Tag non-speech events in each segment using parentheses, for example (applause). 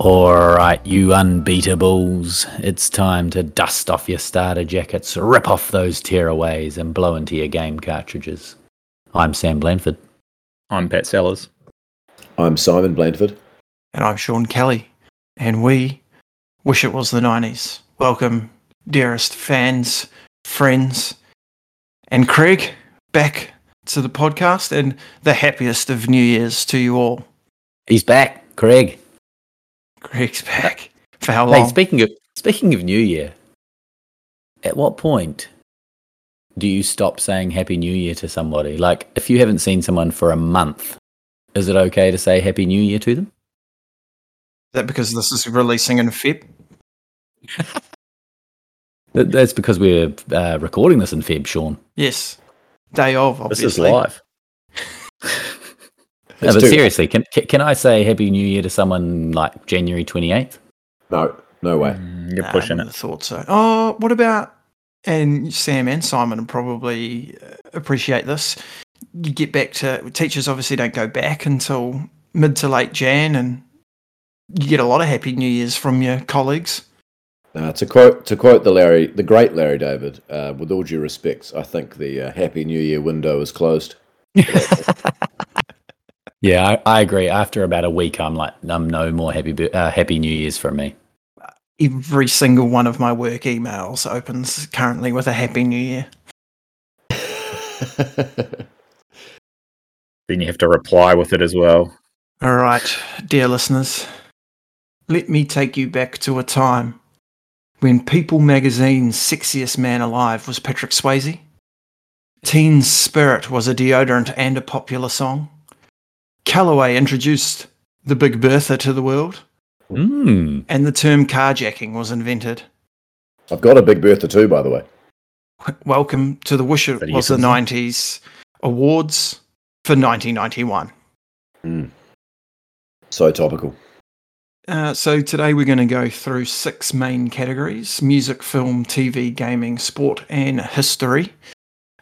Alright, you unbeatables. It's time to dust off your starter jackets, rip off those tearaways, and blow into your game cartridges. I'm Sam Blanford. I'm Pat Sellers. I'm Simon Blanford. And I'm Sean Kelly. And we wish it was the 90s. Welcome, dearest fans, friends, and Craig back to the podcast and the happiest of New Year's to you all. He's back, Craig. Craig's back. For how long? Hey, speaking of speaking of New Year, at what point do you stop saying Happy New Year to somebody? Like, if you haven't seen someone for a month, is it okay to say Happy New Year to them? Is that because this is releasing in Feb? (laughs) That- That's because we're uh, recording this in Feb, Sean. Yes. Day of, obviously. This is live. No, but seriously, can can can I say Happy New Year to someone like January twenty eighth? No, no way. Mm, You're Nah, pushing wouldn't it. have thought so. Oh, what about, and Sam and Simon will probably uh, appreciate this. You get back to, teachers obviously don't go back until mid to late Jan, and you get a lot of Happy New Year's from your colleagues. Uh, to quote to quote the Larry, the great Larry David, uh, with all due respects, I think the uh, Happy New Year window is closed. (laughs) Yeah, I, I agree. After about a week, I'm like, I'm no more Happy uh, Happy New Year's from me. Every single one of my work emails opens currently with a Happy New Year. (laughs) Then you have to reply with it as well. All right, dear listeners, let me take you back to a time when People magazine's sexiest man alive was Patrick Swayze. Teen Spirit was a deodorant and a popular song. Callaway introduced the Big Bertha to the world, Mm. and the term carjacking was invented. I've got a big Bertha too, by the way. Welcome to the Wish It Was the 90s Awards for 1991. Mm. So topical. Uh, so today we're going to go through six main categories: music, film, TV, gaming, sport, and history.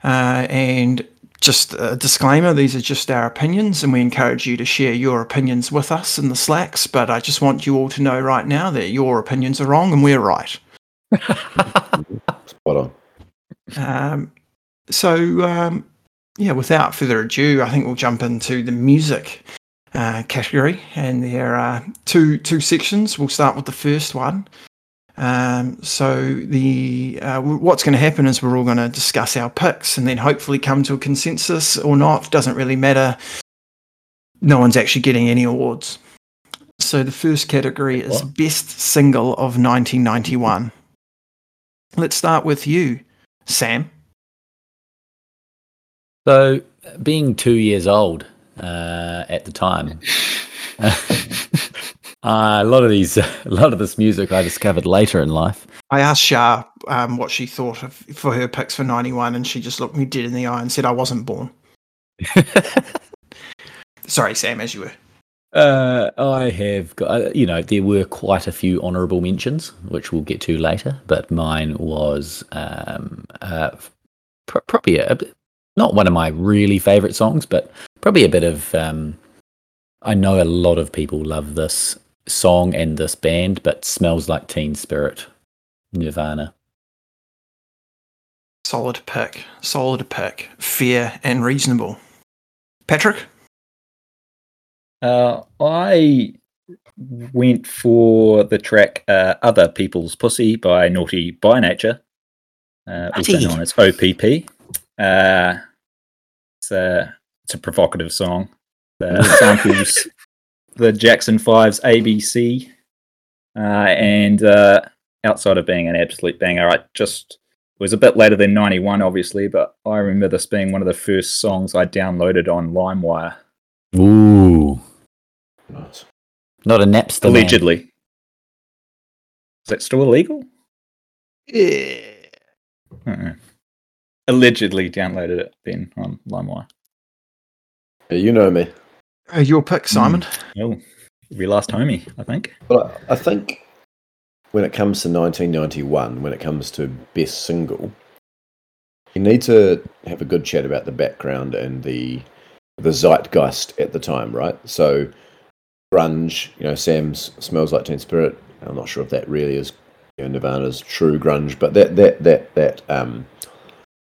Uh, and just a disclaimer: these are just our opinions, and we encourage you to share your opinions with us in the slacks. But I just want you all to know right now that your opinions are wrong and we're right. (laughs) Spot on. Um, so, um, yeah, without further ado, I think we'll jump into the music uh, category, and there are two two sections. We'll start with the first one. Um, so, the uh, what's going to happen is we're all going to discuss our picks, and then hopefully come to a consensus or not. Doesn't really matter. No one's actually getting any awards. So, the first category is What? best single of 1991. Let's start with you. Sam. So, being two years old uh, at the time, (laughs) (laughs) uh, a lot of these, (laughs) a lot of this music I discovered later in life. I asked Shah um, what she thought of for her picks for 91, and she just looked me dead in the eye and said, I wasn't born. (laughs) Sorry, Sam, as you were. Uh, I have got, uh, you know, there were quite a few honourable mentions, which we'll get to later, but mine was um, uh, pr- probably a, not one of my really favourite songs, but probably a bit of. Um, I know a lot of people love this song and this band, but smells like Teen Spirit, Nirvana. Solid pick. Solid pick. Fair and reasonable. Patrick? Uh, I went for the track uh, Other People's Pussy by Naughty by Nature, uh, also Naughty. known as OPP. Uh, it's, a, it's a provocative song. Uh, samples (laughs) the Jackson 5's ABC. Uh, and uh, outside of being an absolute banger, I just was a bit later than 91, obviously, but I remember this being one of the first songs I downloaded on LimeWire. Ooh, Nice. not a Napster. man. Allegedly. Is that still illegal? Yeah. Uh-uh. Allegedly downloaded it then on LimeWire. Yeah, you know me. Uh, your pick, Simon. Oh, we last homie, I think. But I I think when it comes to 1991, when it comes to best single, you need to have a good chat about the background and the the zeitgeist at the time, right? So grunge. You know, Sam's smells like Teen Spirit. I'm not sure if that really is you know, Nirvana's true grunge, but that that that that um,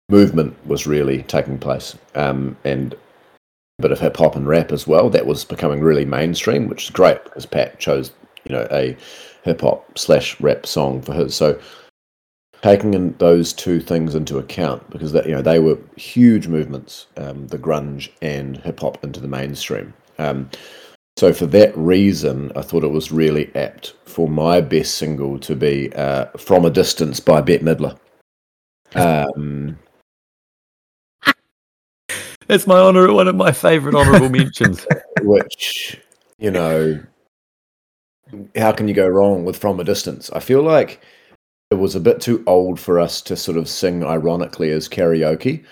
movement was really taking place, um, and a bit of hip hop and rap as well. That was becoming really mainstream, which is great because Pat chose you know a hip hop slash rap song for his. So taking in those two things into account because that you know they were huge movements, um, the grunge and hip hop into the mainstream. Um, so for that reason, I thought it was really apt for my best single to be uh, "From a Distance" by Bette Midler. (laughs) Um, It's my honor, one of my favorite honorable (laughs) mentions. which you know, how can you go wrong with "From a Distance"? I feel like it was a bit too old for us to sort of sing ironically as karaoke.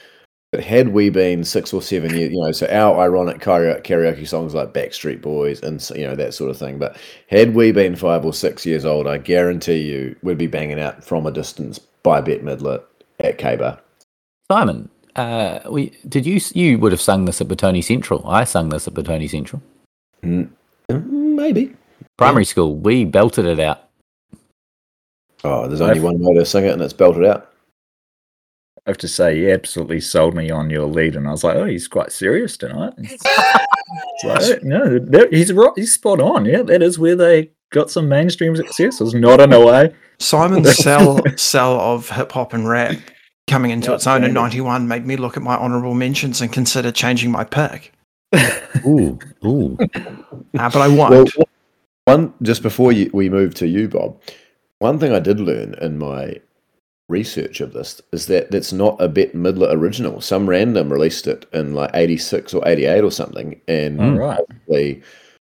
But had we been six or seven years, you know, so our ironic karaoke, songs like Backstreet Boys and you know that sort of thing. But had we been five or six years old, I guarantee you we'd be banging out "From a Distance" by Bette Midler at K-Bar. Simon, uh, we did you you would have sung this at Batoni Central. I sung this at Batoni Central. Mm, maybe. Primary school, we belted it out. Oh, there's only one way to sing it, and it's belted out. I have to say, you absolutely sold me on your lead, and I was like, "Oh, he's quite serious tonight." (laughs) It's like, "Oh, no, he's right. He's spot on. Yeah, that is where they got some mainstream success. It's not in a way. Simon's sell sell of hip hop and rap coming into its own in '91 made me look at my honourable mentions and consider changing my pick. (laughs) Ooh, ooh. Uh, but I Well, won't. one just before you, we move to you, Bob. One thing I did learn in my research of this is that that's not a Bette Midler original. Some random released it in like '86 or '88 or something, and All right. they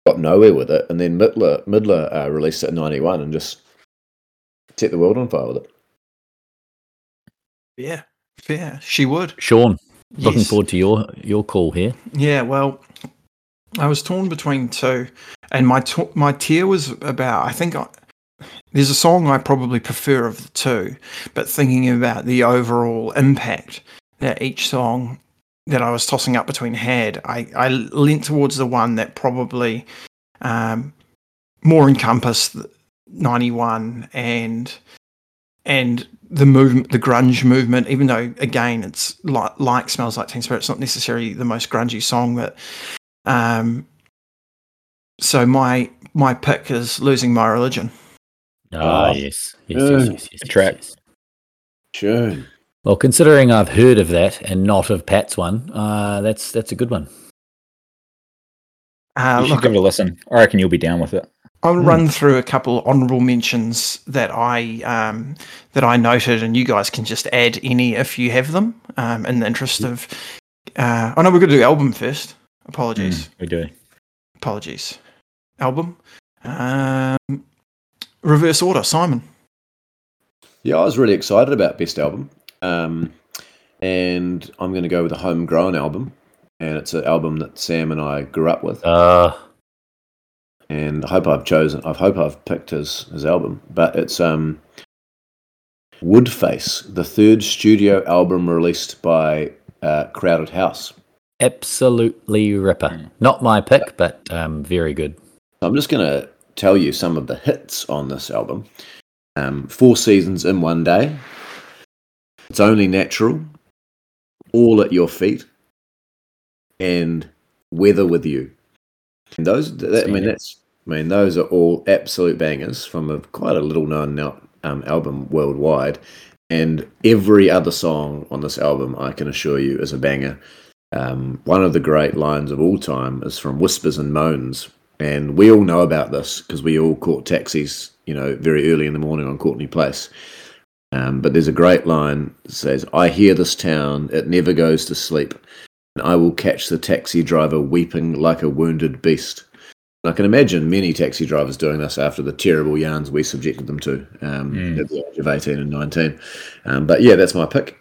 got nowhere with it. And then Midler Midler uh, released it in '91 and just set the world on fire with it. Yeah, fair. She would. Sean, looking forward to your your call here. Yeah, well, I was torn between two, and my t- my tier was about. I think I, there's a song I probably prefer of the two, but thinking about the overall impact that each song that I was tossing up between had, I I leant towards the one that probably um, more encompassed '91 and and the movement, the grunge movement, even though again it's like, like smells like Teen Spirit, it's not necessarily the most grungy song, but um, so my my pick is losing my religion. Ah, Ah. yes. Yes, yes, yes, yes, yes, track. yes. Sure. Well, considering I've heard of that and not of Pat's one, uh, that's that's a good one. Uh, you should look, give it a listen. I reckon you'll be down with it. I'll Hmm. run through a couple honourable mentions that I um, that I noted, and you guys can just add any if you have them. Um, in the interest of, uh, I know we're going to do album first. Apologies. Mm, we do. apologies. Album. Um, reverse order, Simon. Yeah, I was really excited about best album, um, and I'm going to go with a homegrown album, and it's an album that Sam and I grew up with. Uh, and I hope I've chosen. I hope I've picked his his album, but it's um, Woodface, the third studio album released by uh, Crowded House. absolutely ripper. Mm. Not my pick, but um, very good. I'm just going to tell you some of the hits on this album. Um, Four Seasons in One Day. It's Only Natural. All at Your Feet. And Weather with You. And those, that, I mean, that's, I mean, those are all absolute bangers from a quite a little known um, album worldwide. And every other song on this album, I can assure you, is a banger. Um, one of the great lines of all time is from Whispers and Moans, and we all know about this because we all caught taxis, you know, very early in the morning on Courtney Place. Um, but there's a great line that says, "I hear this town; it never goes to sleep, I will catch the taxi driver weeping like a wounded beast." I can imagine many taxi drivers doing this after the terrible yarns we subjected them to um, Mm. at the age of 18 and 19. Um, but yeah, that's my pick.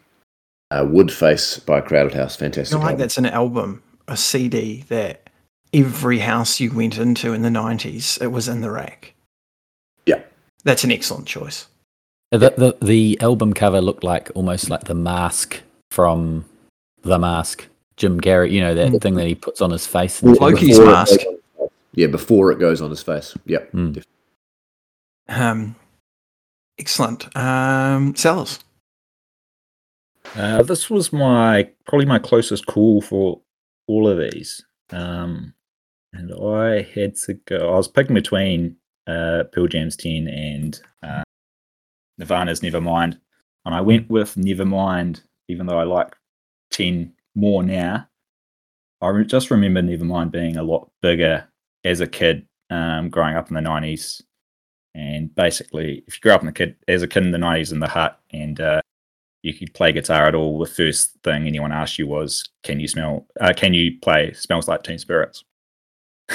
Uh, Woodface by Crowded House, I fantastic. feel like album. that's an album, a CD that every house you went into in the 90s, it was in the rack. Yeah. That's an excellent choice. The, the the album cover looked like almost like the mask from The Mask. Jim Carrey, you know that Mm. thing that he puts on his face. Well, and Loki's before- mask. yeah, before it goes on his face. Yep. Mm. Um, excellent. Um, Sellers. Uh, this was my probably my closest call for all of these. Um, and I had to go. I was picking between uh, Pearl Jam's Ten and uh, Nirvana's Nevermind, and I went with Nevermind, even though I like Ten more now. I re- just remember Nevermind being a lot bigger as a kid, um, growing up in the nineties. And basically, if you grew up in the kid as a kid in the nineties in the hut, and uh, you could play guitar at all, the first thing anyone asked you was, "Can you smell? Uh, can you play Smells Like Teen Spirits?" (laughs)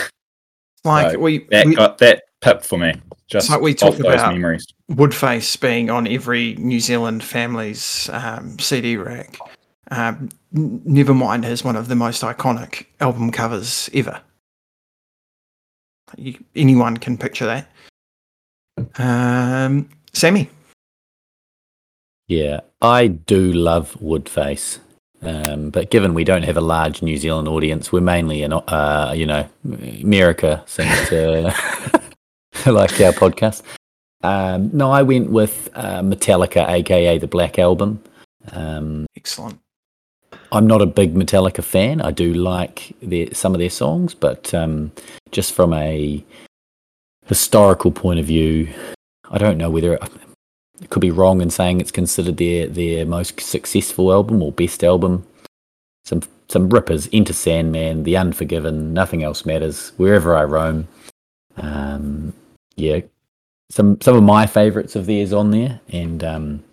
Like So we, That we got that pip for me. Just like we those about. memories. Woodface being on every New Zealand family's um, CD rack. Um, Nevermind has one of the most iconic album covers ever. You, anyone can picture that. Um, Sammy. Yeah, I do love Woodface. Um, but given we don't have a large New Zealand audience, we're mainly in, uh, you know, America seems (laughs) to like our podcast. Um, no, I went with uh, Metallica, aka the Black Album. Um, Excellent. I'm not a big Metallica fan. I do like their, some of their songs, but um, just from a historical point of view, I don't know whether I could be wrong in saying it's considered their their most successful album or best album. Some some rippers, Enter Sandman, The Unforgiven, Nothing Else Matters, Wherever I Roam. Um, yeah, some some of my favourites of theirs on there, and um,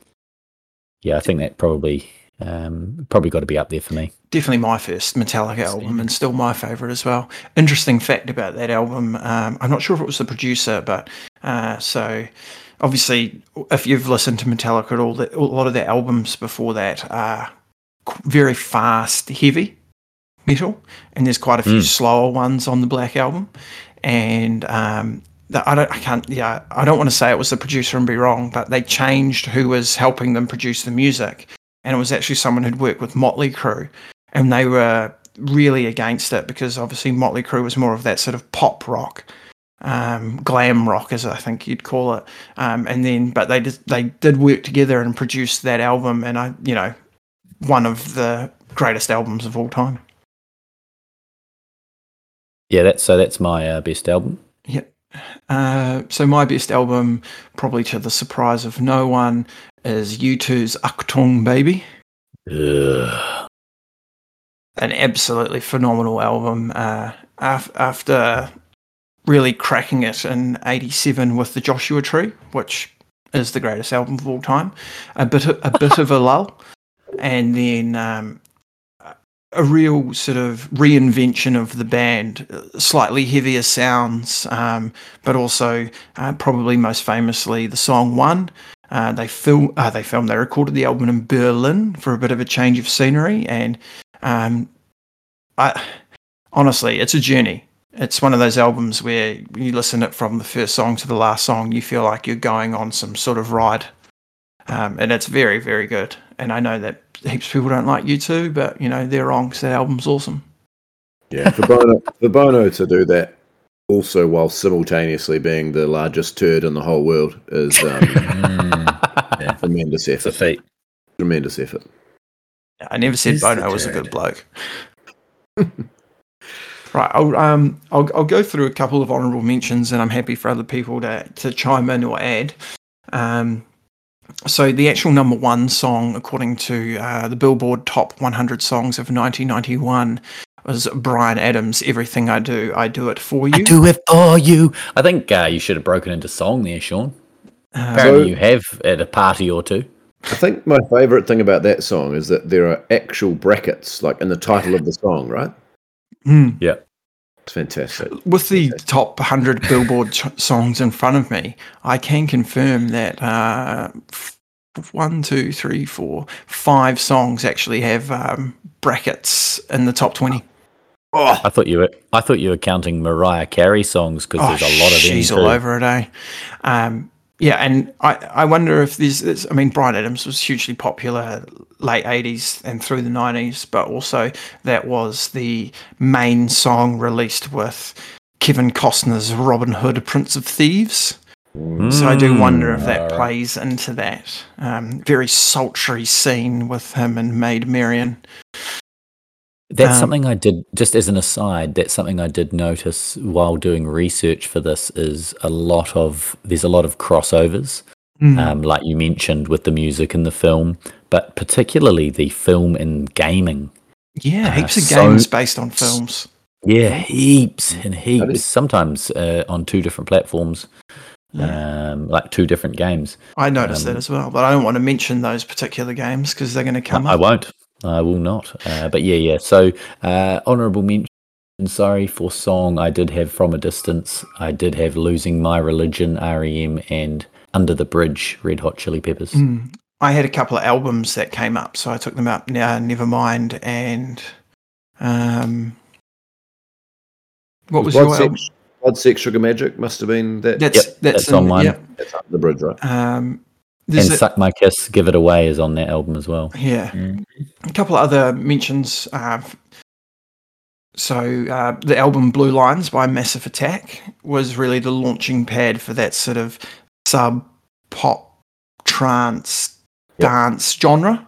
yeah, I think that probably um, probably got to be up there for me. Definitely my first Metallica album and still my favourite as well. Interesting fact about that album um, I'm not sure if it was the producer, but uh, so obviously, if you've listened to Metallica at all, that- a lot of their albums before that are very fast, heavy metal, and there's quite a few Mm. slower ones on the Black album. And um, that I don't, I can't, yeah, I don't want to say it was the producer and be wrong, but they changed who was helping them produce the music, and it was actually someone who'd worked with Motley Crue, and they were really against it because obviously Motley Crue was more of that sort of pop rock um, glam rock, as I think you'd call it. Um, and then, but they just, they did work together and produce that album, and I, you know, one of the greatest albums of all time. Yeah, that's so that's my uh, best album. Uh, so my best album, probably to the surprise of no one, is U2's Achtung Baby. Ugh. An absolutely phenomenal album. Uh, af- after really cracking it in '87 with the Joshua Tree, which is the greatest album of all time, a bit of, a bit of a lull, and then um, a real sort of reinvention of the band, slightly heavier sounds, um, but also uh, probably most famously the song "One." Uh, they film, uh, they filmed, they recorded the album in Berlin for a bit of a change of scenery, and um, I honestly, it's a journey. It's one of those albums where you listen it from the first song to the last song, you feel like you're going on some sort of ride, um, and it's very, very good. And I know that heaps of people don't like U2, but you know they're wrong because that album's awesome. Yeah, for Bono, (laughs) for Bono to do that also while simultaneously being the largest turd in the whole world is um, (laughs) Mm, tremendous it's a effort. feat. Tremendous effort. I never said He's Bono was a good bloke. right, I'll um I'll I'll go through a couple of honourable mentions, and I'm happy for other people to to chime in or add. Um, so the actual number one song, according to uh, the Billboard Top 100 Songs of 1991, was Bryan Adams' "Everything I Do, I Do It For You." I do it for you. I think uh, you should have broken into song there, Sean. Um, Apparently, So- you have at a party or two. I think my favourite thing about that song is that there are actual brackets, like in the title of the song, right? hmm. It's fantastic. With the top 100 Billboard ch- songs in front of me, I can confirm that uh, f- one, two, three, four, five songs actually have um, brackets in the top 20. Oh, I thought you were. I thought you were counting Mariah Carey songs because there's a lot of them. she's all over it, eh? Um, yeah, and I, I wonder if there's, there's. I mean, Bryan Adams was hugely popular late 80s and through the 90s, but also that was the main song released with Kevin Costner's Robin Hood, Prince of Thieves. Mm. So I do wonder if Mm, that alright. plays into that. Um, very sultry scene with him and Maid Marian. That's Um, something I did. Just as an aside, that's something I did notice while doing research for this. Is a lot of there's a lot of crossovers, Mm. um, like you mentioned with the music in the film, but particularly the film and gaming. yeah, uh, heaps of so- games based on films. Yeah, heaps and heaps. Sometimes uh, on two different platforms, Yeah. um, like two different games. I noticed that um, as well, but I don't want to mention those particular games because they're going to come I up. I won't. I will not. Uh, but yeah, yeah. So uh, honourable mention. Sorry for song. I did have from a distance. I did have losing my religion, REM, and under the bridge, Red Hot Chili Peppers. Mm. I had a couple of albums that came up, so I took them up. Now, Nevermind and um, what was Blood your album? Sex, Blood Sex Sugar Magic must have been that. That's Yep, that's, that's on in- mine. yeah. That's up the bridge, right? Um, And a- Suck My Kiss, Give It Away is on that album as well. yeah, Mm. a couple of other mentions. Uh, so uh, the album Blue Lines by Massive Attack was really the launching pad for that sort of sub pop trance Yep. dance genre,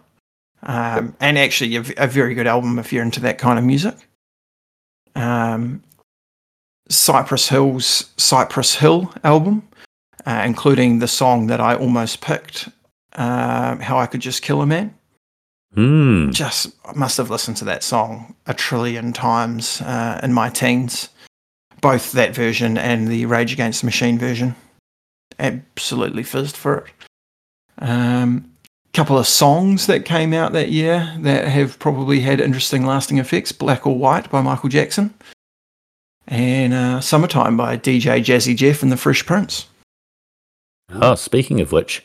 um, and actually a very good album if you're into that kind of music. Um, Cypress Hill's Cypress Hill album, uh, including the song that I almost picked, uh, "How I Could Just Kill a Man." Hmm. just I must have listened to that song a trillion times uh, in my teens. Both that version and the Rage Against the Machine version. Absolutely fizzed for it. Um, couple of songs that came out that year that have probably had interesting lasting effects. Black or White by Michael Jackson. And uh, Summertime by DJ Jazzy Jeff and the Fresh Prince. Oh, speaking of which,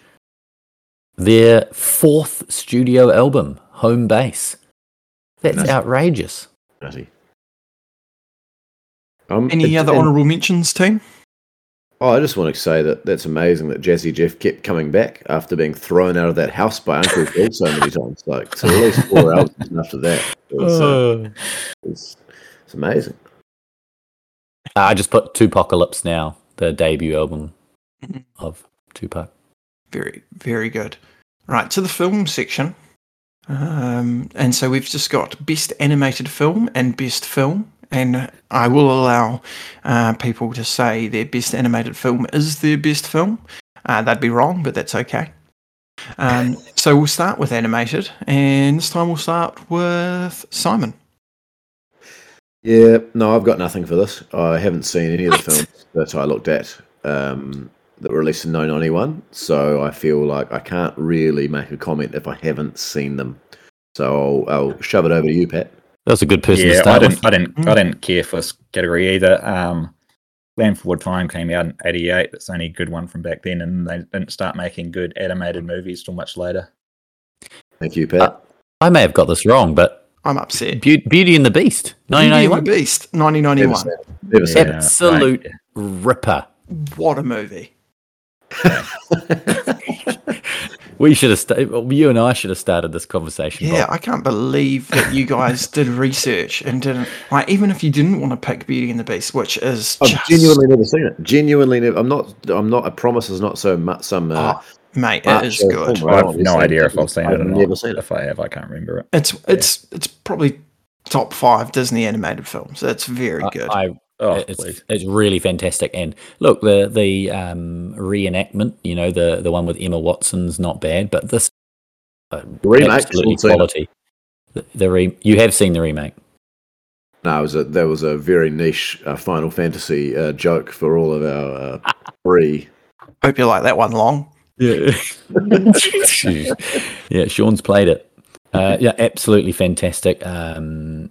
their fourth studio album, Home Base. That's Nice. outrageous. Nutty. Um, Any it- other honourable mentions, team? Oh, I just want to say that that's amazing that Jazzy Jeff kept coming back after being thrown out of that house by Uncle Phil so many times. Like, to release four (laughs) albums after that, it was, uh, it's, it's amazing. I just put 2Pacalypse now, the debut album Mhm. Of Tupac. Very, very good. Right, to the film section. Um, and so we've just got best animated film and best film. And I will allow uh, people to say their best animated film is their best film. Uh, that'd be wrong, but that's okay. Um, (laughs) so we'll start with animated. And this time we'll start with Simon. Yeah, no, I've got nothing for this. I haven't seen any of the films that I looked at um, that were released in 1991, so I feel like I can't really make a comment if I haven't seen them. So I'll, I'll shove it over to you, Pat. That was a good person to Yeah, I didn't, with. I didn't, Mm. I didn't care for this category either. Um, Land Before Time came out in '88. That's the only good one from back then, and they didn't start making good animated movies till much later. Thank you, Pat. I may have got this wrong, but I'm upset. Beauty, Beauty and the Beast, 1991. Beauty and the 1991. Beast, Never 1991. seen it. Never seen Yeah, Absolute right. ripper. What a movie. (laughs) We should have. Sta- well, you and I should have started this conversation. Yeah, Bob. I can't believe that you guys (laughs) did research and didn't like even if you didn't want to pick Beauty and the Beast, which is I've just genuinely never seen it. Genuinely never. I'm not. I'm not. I promise. It's not so much. Some. Uh, oh, mate, it macho is good. film. I have no idea if haven't- I've seen I've it or never not. seen it. If I have, I can't remember it. It's it's it's probably top five Disney animated films. It's very I- good. I, Oh, it's please. it's really fantastic. And look, the the um, reenactment, you know, the the one with Emma Watson's not bad, but this uh, remake, absolutely still seen it. quality. The, the re- you have seen the remake. No, it was a, there was a very niche uh, Final Fantasy uh, joke for all of our uh, free. Hope you like that one long. Yeah, (laughs) (laughs) yeah. Sean's played it. Uh, yeah, absolutely fantastic. Um,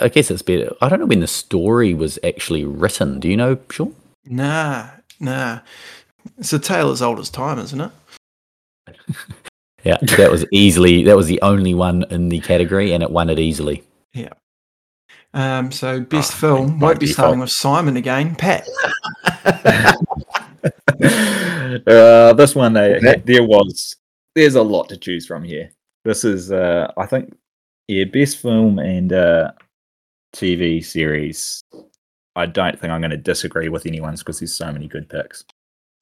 I guess it's better. I don't know when the story was actually written. Do you know, Sean? Nah, nah. It's a tale as old as time, isn't it? (laughs) Yeah, that was easily that was the only one in the category, and it won it easily. Yeah. Um, so best Oh, film won't be starting default. with Simon again. Pat. (laughs) uh, this one, they, Okay. there was, there's a lot to choose from here. This is, uh, I think, yeah, best film and uh, TV series. I don't think I'm going to disagree with anyone's because there's so many good picks.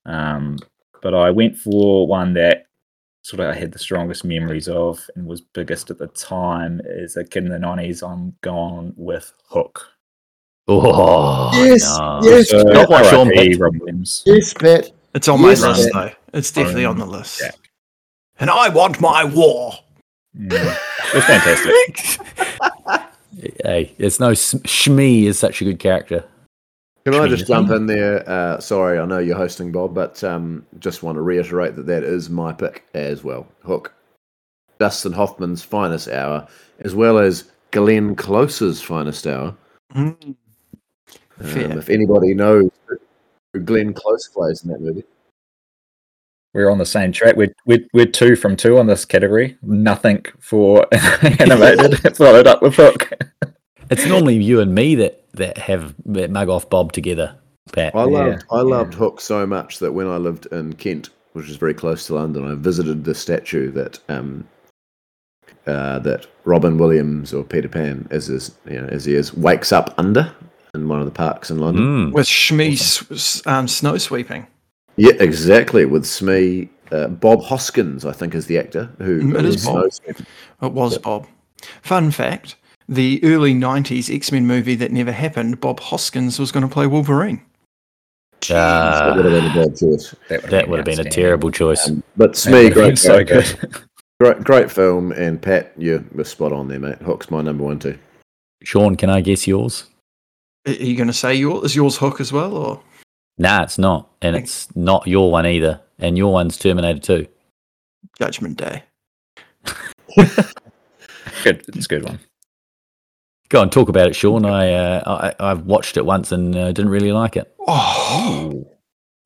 Um, but I went for one that sort of I had the strongest memories of and was biggest at the time as a kid in the 90s. I'm gone with Hook. Oh, Yes, no. yes. So, Not what Sean RIP picked. Williams. Yes, Pat. It's on my list yeah. though. It's definitely on the Um, list. yeah. And I want my war. Mm. It was fantastic. (laughs) hey, it's no Sh- Smee is such a good character. Can I just Tremendous. jump in there? Uh, sorry, I know you're hosting, Bob, but um, just want to reiterate that that is my pick as well. Hook. Dustin Hoffman's finest hour, as well as Glenn Close's finest hour. Mm. Um, if anybody knows who Glenn Close plays in that movie. We're on the same track. We're, we're, we're two from two on this category. Nothing for (laughs) animated. Followed up with Hook. It's normally you and me that that have that mug off Bob together, Pat. I Yeah, loved I yeah. loved Hook so much that when I lived in Kent, which is very close to London, I visited the statue that um, uh, that Robin Williams or Peter Pan, as is you know as he is, wakes up under in one of the parks in London. Mm. With Smee s- s- um, snow sweeping. Yeah, exactly. With Smee, uh, Bob Hoskins, I think, is the actor who. Mm, it is Bob. It was Bob. Fun fact the early 90s X Men movie that never happened, Bob Hoskins was going to play Wolverine. That would have been a bad choice. That would have been a terrible choice. Um, but Smee, great, so character. good. (laughs) great, great film, and Pat, you were spot on there, mate. Hook's my number one too. Sean, can I guess yours? Are you going to say yours? Is yours Hook as well? or Nah, it's not, and it's not your one either. And your one's Terminator Two. Judgment Day? (laughs) Good. It's a good one. Go on, talk about it, Sean. I uh, I I've watched it once and uh, didn't really like it. Oh,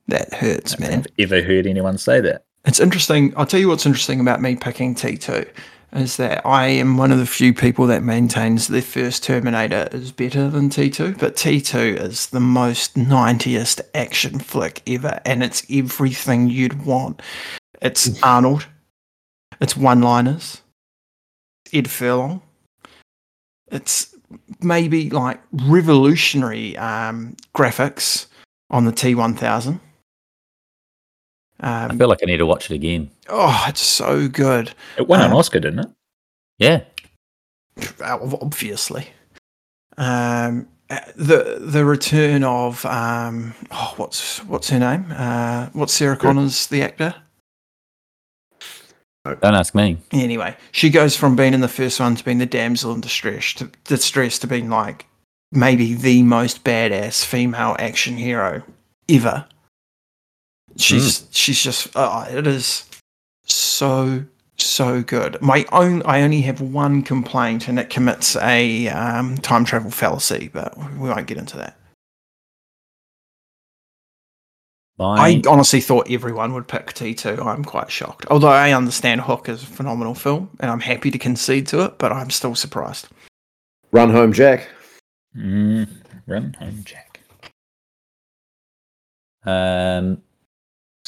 that hurts, man. I've man. ever heard anyone say that. It's interesting. I'll tell you what's interesting about me picking T2 is that I am one of the few people that maintains the first Terminator is better than T2, but T2 is the most 90st action flick ever, and it's everything you'd want. It's Arnold, it's one liners, Ed Furlong, it's maybe like revolutionary um, graphics on the T1000. I Um, feel like I need to watch it again. Oh, it's so good. It won an Uh, Oscar, didn't it? Yeah, Obviously. Um, uh, the the return of um, oh, what's what's her name? Uh, what's Sarah Connors, the actor? don't ask me. Anyway, she goes from being in the first one to being the damsel in distress to distress to being like maybe the most badass female action hero ever. She's she's just uh, it is so so good. My own I only have one complaint and it commits a um, time travel fallacy, but we won't get into that. I honestly thought everyone would pick T2. I'm quite shocked. Although I understand Hook is a phenomenal film and I'm happy to concede to it, but I'm still surprised. Run Home Jack. Mm, run home, Jack. um,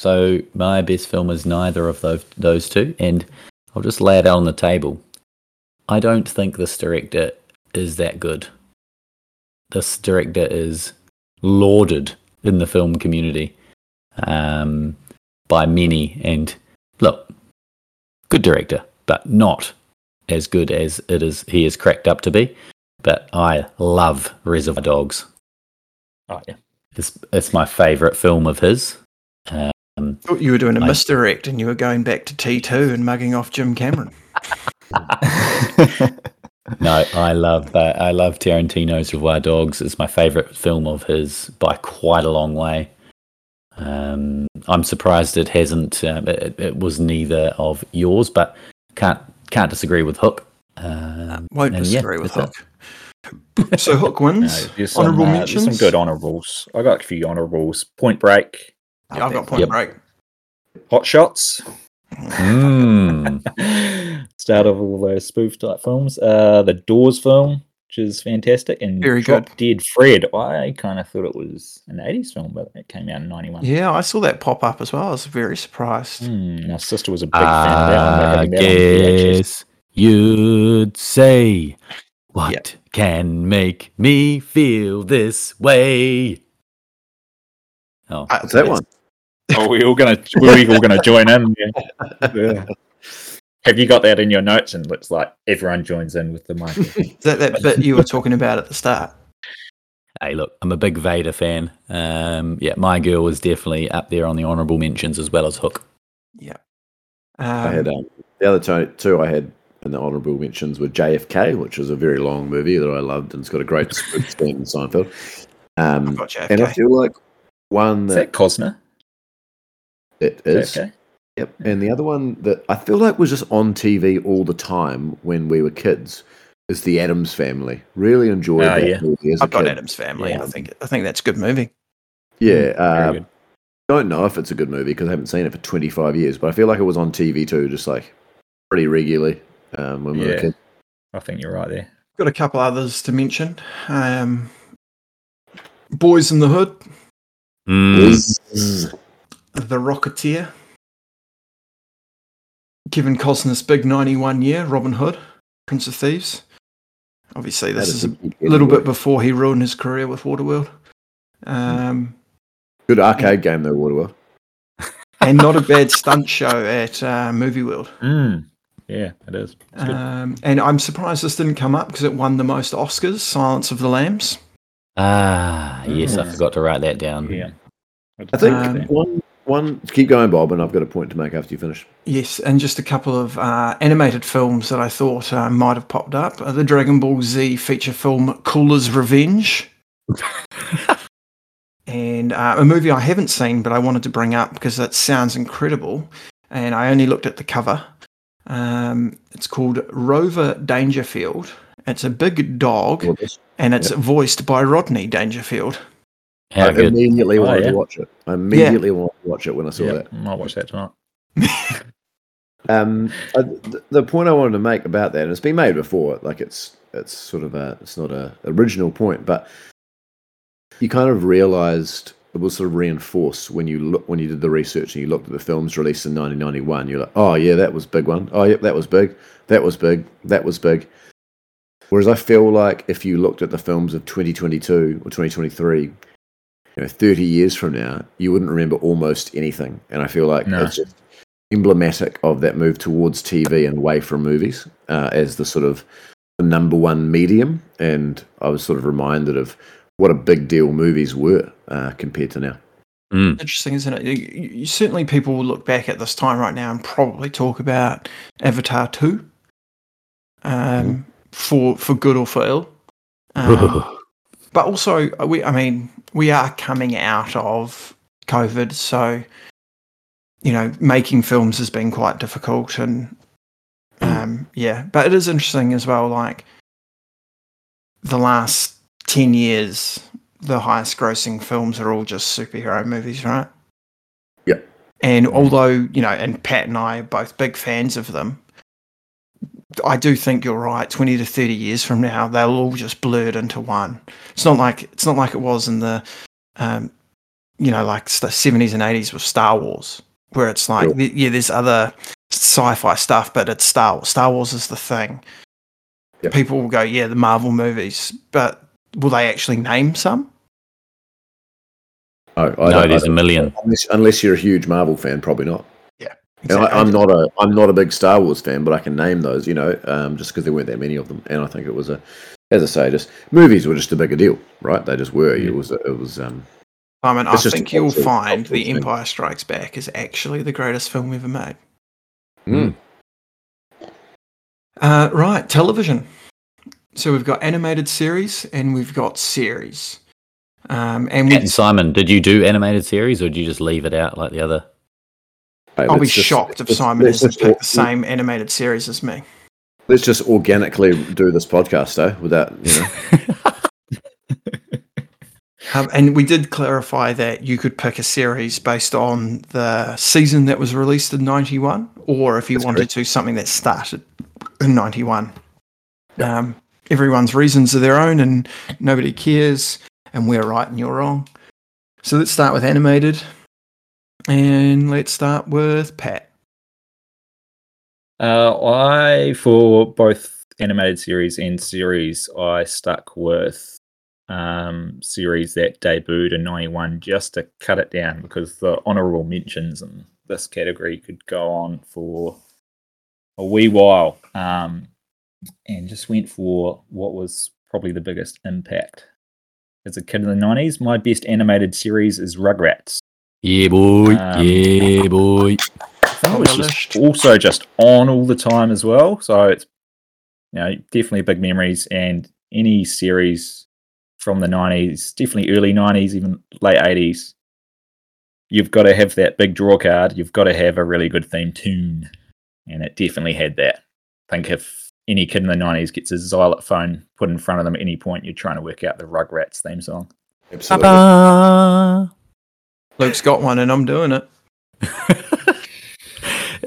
so my best film is neither of those those two, and I'll just lay it out on the table. I don't think this director is that good. This director is lauded in the film community um, by many, and look, good director, but not as good as it is he is cracked up to be. But I love Reservoir Dogs. Oh yeah. It's it's my favourite film of his. Um, Thought you were doing a I- misdirect and you were going back to T2 and mugging off Jim Cameron. (laughs) no, I love uh, I love Tarantino's Reservoir Dogs. It's my favourite film of his by quite a long way. Um, I'm surprised it hasn't. Um, it, it was neither of yours, but can't can't disagree with Hook. Um, Won't and yeah, disagree with that's Hook. So Hook (laughs) No, wins. there's some, Honourable uh, mentions. some good honourables. I got a few honourables. Point Break, Yeah, I've got Point Yep. Break. Hot Shots. Mm. (laughs) Start of all those spoof type films. Uh, the Doors film, which is fantastic, and Very Drop good. Dead Fred. I kind of thought it was an '80s film, but it came out in '91. Yeah, I saw that pop up as well. I was very surprised. Hmm, my sister was a big fan of that one. I having that on VHS. guess you'd say What can make me feel this way? Oh, I- What's that one? Oh, we're all gonna we're all gonna join in. Yeah. Yeah. Have you got that in your notes? And it looks like everyone joins in with the mic. Is that that bit you were talking about at the start? Hey, look, I'm a big Vader fan. Um, yeah, my girl is definitely up there on the honourable mentions as well as Hook. Yeah. I Um, had um, the other two, two I had in the honourable mentions were JFK, which was a very long movie that I loved, and it's got a great spoof scene in Seinfeld. Um, I've got JFK. and I feel like one Is that that Costner? It is, Okay. yep, and the other one that I feel like was just on TV all the time when we were kids is the Addams Family. Really enjoyed Ah, that yeah. movie as a I've got kid. Addams Family. Yeah. I think I think that's a good movie. Yeah, Very uh, good. don't know if it's a good movie because I haven't seen it for 25 years, but I feel like it was on TV too, just like pretty regularly um, when we were kids. I think you're right there. Got a couple others to mention. Um, Boyz n the Hood, Mm. The Rocketeer, Kevin Costner's big 91 year, Robin Hood, Prince of Thieves. Obviously, this is a little bit before he ruined his career with Waterworld. Um, Good arcade game though, Waterworld. (laughs) and not a bad stunt show at uh, Movie World. Mm. Yeah, it is. Um, and I'm surprised this didn't come up because it won the most Oscars, Silence of the Lambs. ah, yes, I Mm. forgot to write that down. yeah. I think Um, one one keep going, Bob, and I've got a point to make after you finish. Yes, and just a couple of uh, animated films that I thought uh, might have popped up. Uh, the Dragon Ball Z feature film Cooler's Revenge. (laughs) and uh, a movie I haven't seen, but I wanted to bring up because that sounds incredible. And I only looked at the cover. Um, it's called Rover Dangerfield. It's a big dog, and it's voiced by Rodney Dangerfield. How I good. immediately Oh, wanted yeah. to watch it. I immediately wanted to watch it when I saw yeah. that. I might watch that tonight. (laughs) Um, I, th- the point I wanted to make about that, and it's been made before, like it's it's sort of a it's not a original point, but you kind of realised it was sort of reinforced when you look when you did the research and you looked at the films released in 1991. You're like, oh yeah, that was big one. Oh yep, that was big. That was big. That was big. Whereas I feel like if you looked at the films of 2022 or 2023, you know, 30 years from now, you wouldn't remember almost anything. And I feel like No. it's just emblematic of that move towards TV and away from movies uh, as the sort of the number one medium. And I was sort of reminded of what a big deal movies were uh, compared to now. Mm. Interesting, isn't it? You, you, you- certainly, people will look back at this time right now and probably talk about Avatar two, um, for for good or for ill. Um, (laughs) but also, we I mean, we are coming out of COVID, so you know, making films has been quite difficult, and um, yeah. But it is interesting as well. Like the last ten years, the highest grossing films are all just superhero movies, right? Yeah. And although, you know, and Pat and I are both big fans of them, I do think you're right. Twenty to thirty years from now, they'll all just blurred into one. It's not like it's not like it was in the, um, you know, like the seventies and eighties with Star Wars, where it's like, Sure. yeah, there's other sci-fi stuff, but it's Star Wars. Star Wars is the thing. Yep. People will go, yeah, the Marvel movies, but will they actually name some? I, I no, there's a million. Unless, unless you're a huge Marvel fan, probably not. And I, Exactly. I'm not a I'm not a big Star Wars fan, but I can name those, you know, um, just because there weren't that many of them. And I think it was a, as I say, just movies were just a bigger deal, right? They just were. It was it was um, I mean, I just think you'll cultural- find cultural The thing. Empire Strikes Back is actually the greatest film ever made. mm, Uh, right, television. So we've got animated series and we've got series. Um, and we, and Simon, did you do animated series or did you just leave it out like the other? I'll be just- shocked if Simon hasn't picked the same animated series as me. Let's just organically do this podcast, though, without you know. (laughs) Um, and we did clarify that you could pick a series based on the season that was released in 91, or if you That's wanted correct. to, something that started in 91. Um, everyone's reasons are their own, and nobody cares, and we're right and you're wrong. So let's start with animated, and let's start with Pat. Uh, I for both animated series and series, I stuck with um, series that debuted in 91 just to cut it down because the honorable mentions in this category could go on for a wee while. Um, and just went for what was probably the biggest impact. As a kid in the 90s, my best animated series is Rugrats. Yeah, boy. Um, yeah, boy. I was just also just on all the time as well. So it's you know definitely big memories and any series from the nineties, definitely early nineties, even late eighties. You've got to have that big draw card. You've got to have a really good theme tune, and it definitely had that. I think if any kid in the nineties gets a xylophone put in front of them at any point, you're trying to work out the Rugrats theme song. Absolutely. Ta-da! Luke's got one, and I'm doing it. (laughs)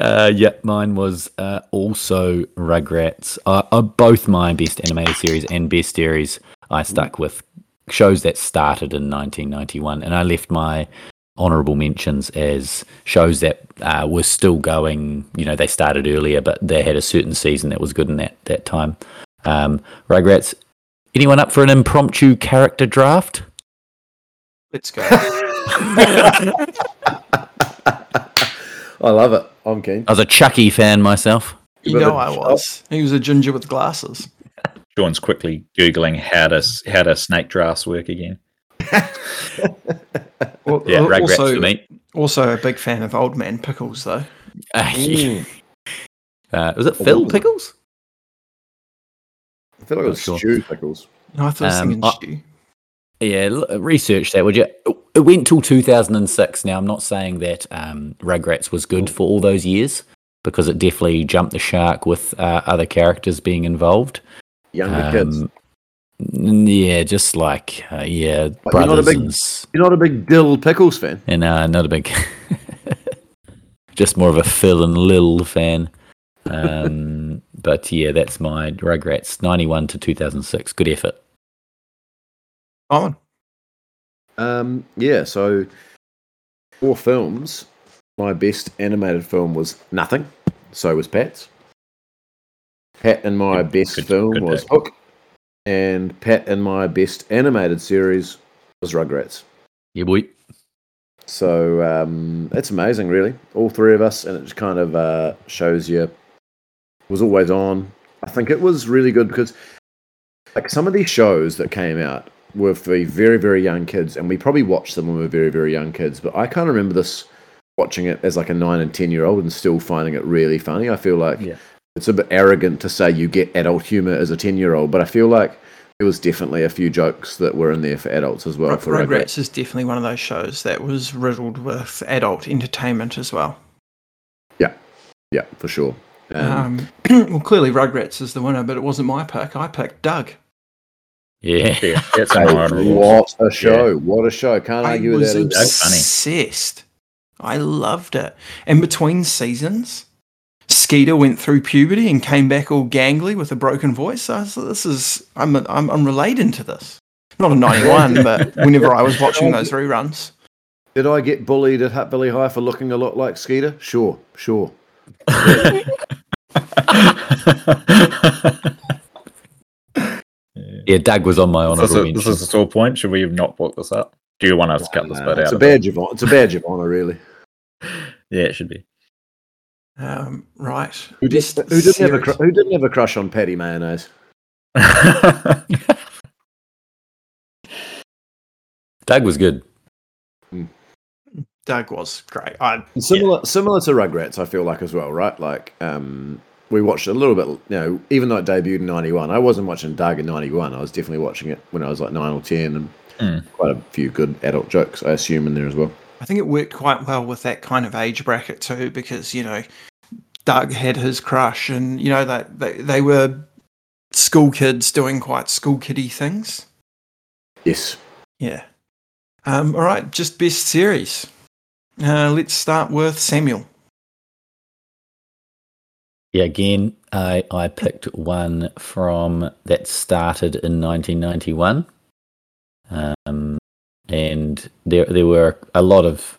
uh, yeah, mine was uh, also Rugrats. Uh, both my best animated series and best series I stuck with shows that started in 1991, and I left my honorable mentions as shows that uh, were still going. You know, they started earlier, but they had a certain season that was good in that that time. Um, Rugrats. Anyone up for an impromptu character draft? Let's go. (laughs) I love it. I'm keen. I was a Chucky fan myself. you know I was. He was a ginger with glasses. Sean's quickly googling how does how does snake drafts work again. (laughs) Well, Yeah, al- Rugrats also, for me. also a big fan of Old Man Pickles, though. (laughs) Uh, uh, was it Phil Ooh. Pickles? I feel like it was Sure. Stu Pickles. No, I thought I was Um, thinking I- Stu. Yeah, research that, would you? It went till 2006. Now, I'm not saying that um, Rugrats was good for all those years because it definitely jumped the shark with uh, other characters being involved. Younger kids. Um, n- yeah, just like uh, yeah, But you're not a brothers big- You're not a big Dill Pickles fan. and uh, not a big, (laughs) just more of a Phil and Lil fan. Um, (laughs) but yeah, that's my Rugrats 91 to 2006. Good effort. On. Um, yeah, so four films. My best animated film was Nothing. So was Pat's. Pat and my Yeah, best good- film good was pick. Hook. And Pat and my best animated series was Rugrats. Yeah, boy. So um, it's amazing, really. All three of us, and it just kind of uh, shows you was always on. I think it was really good because, like, some of these shows that came out were for very, very young kids, and we probably watched them when we were very, very young kids. But I can't remember this watching it as like a nine and ten year old and still finding it really funny. I feel like Yeah. it's a bit arrogant to say you get adult humor as a ten year old, but I feel like there was definitely a few jokes that were in there for adults as well. Rug- for Rugrats. Rugrats is definitely one of those shows that was riddled with adult entertainment as well. Yeah, yeah, for sure. Um, Um, (clears throat) well, clearly Rugrats is the winner, but it wasn't my pick. I picked Doug. Yeah. Yeah, that's Hey, (laughs) an what a show! What a show! Can't I argue with that. either. That's obsessed. I loved it. And between seasons, Skeeter went through puberty and came back all gangly with a broken voice. I was, this is I'm I'm, I'm relating to this. Not a (laughs) '91, but whenever I was watching those reruns. Did I get bullied at Hutt Valley High for looking a lot like Skeeter? Sure, sure. (laughs) Yeah, Doug was on my This is, honourable a, this is a sore point. Should we have not brought this up? Do you want us to cut this Nah, bit it's out? a of it? badge of honor. It's a badge of honor, really. (laughs) Yeah, it should be. Um, right. Who, did, who didn't have a cr- who didn't have a crush on Patty Mayonnaise? (laughs) Doug was good. Doug was great. I Similar, similar to Rugrats, I feel like as well, right? Like, um, we watched a little bit. You know, even though it debuted in '91, I wasn't watching Doug in '91. I was definitely watching it when I was like nine or ten, and Mm. quite a few good adult jokes, I assume, in there as well. I think it worked quite well with that kind of age bracket too, because you know, Doug had his crush, and you know that they, they were school kids doing quite school kiddie things. Yes. Yeah. Um, all right, just best series. Uh, let's start with Samuel. Yeah, again, I, I picked one from that started in 1991. Um, and there there were a lot of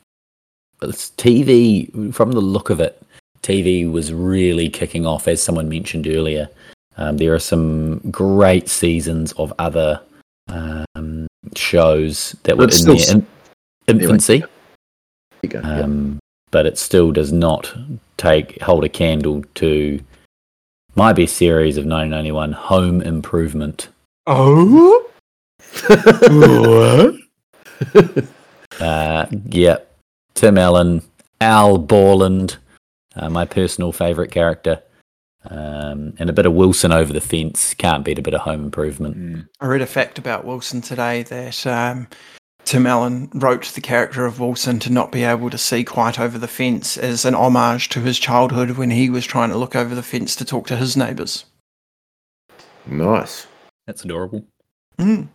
TV from the look of it. TV was really kicking off, as someone mentioned earlier. Um, there are some great seasons of other um, shows that were in their in- infancy, There you go. yeah. um, but it still does not take hold a candle to my best series of 1991, Home Improvement. Oh, (laughs) Uh, yeah, Tim Allen, Al Borland, uh, my personal favourite character, um, and a bit of Wilson over the fence. Can't beat a bit of Home Improvement. Mm. I read a fact about Wilson today that um, Tim Allen wrote the character of Wilson to not be able to see quite over the fence as an homage to his childhood when he was trying to look over the fence to talk to his neighbours. nice. That's adorable. Mm.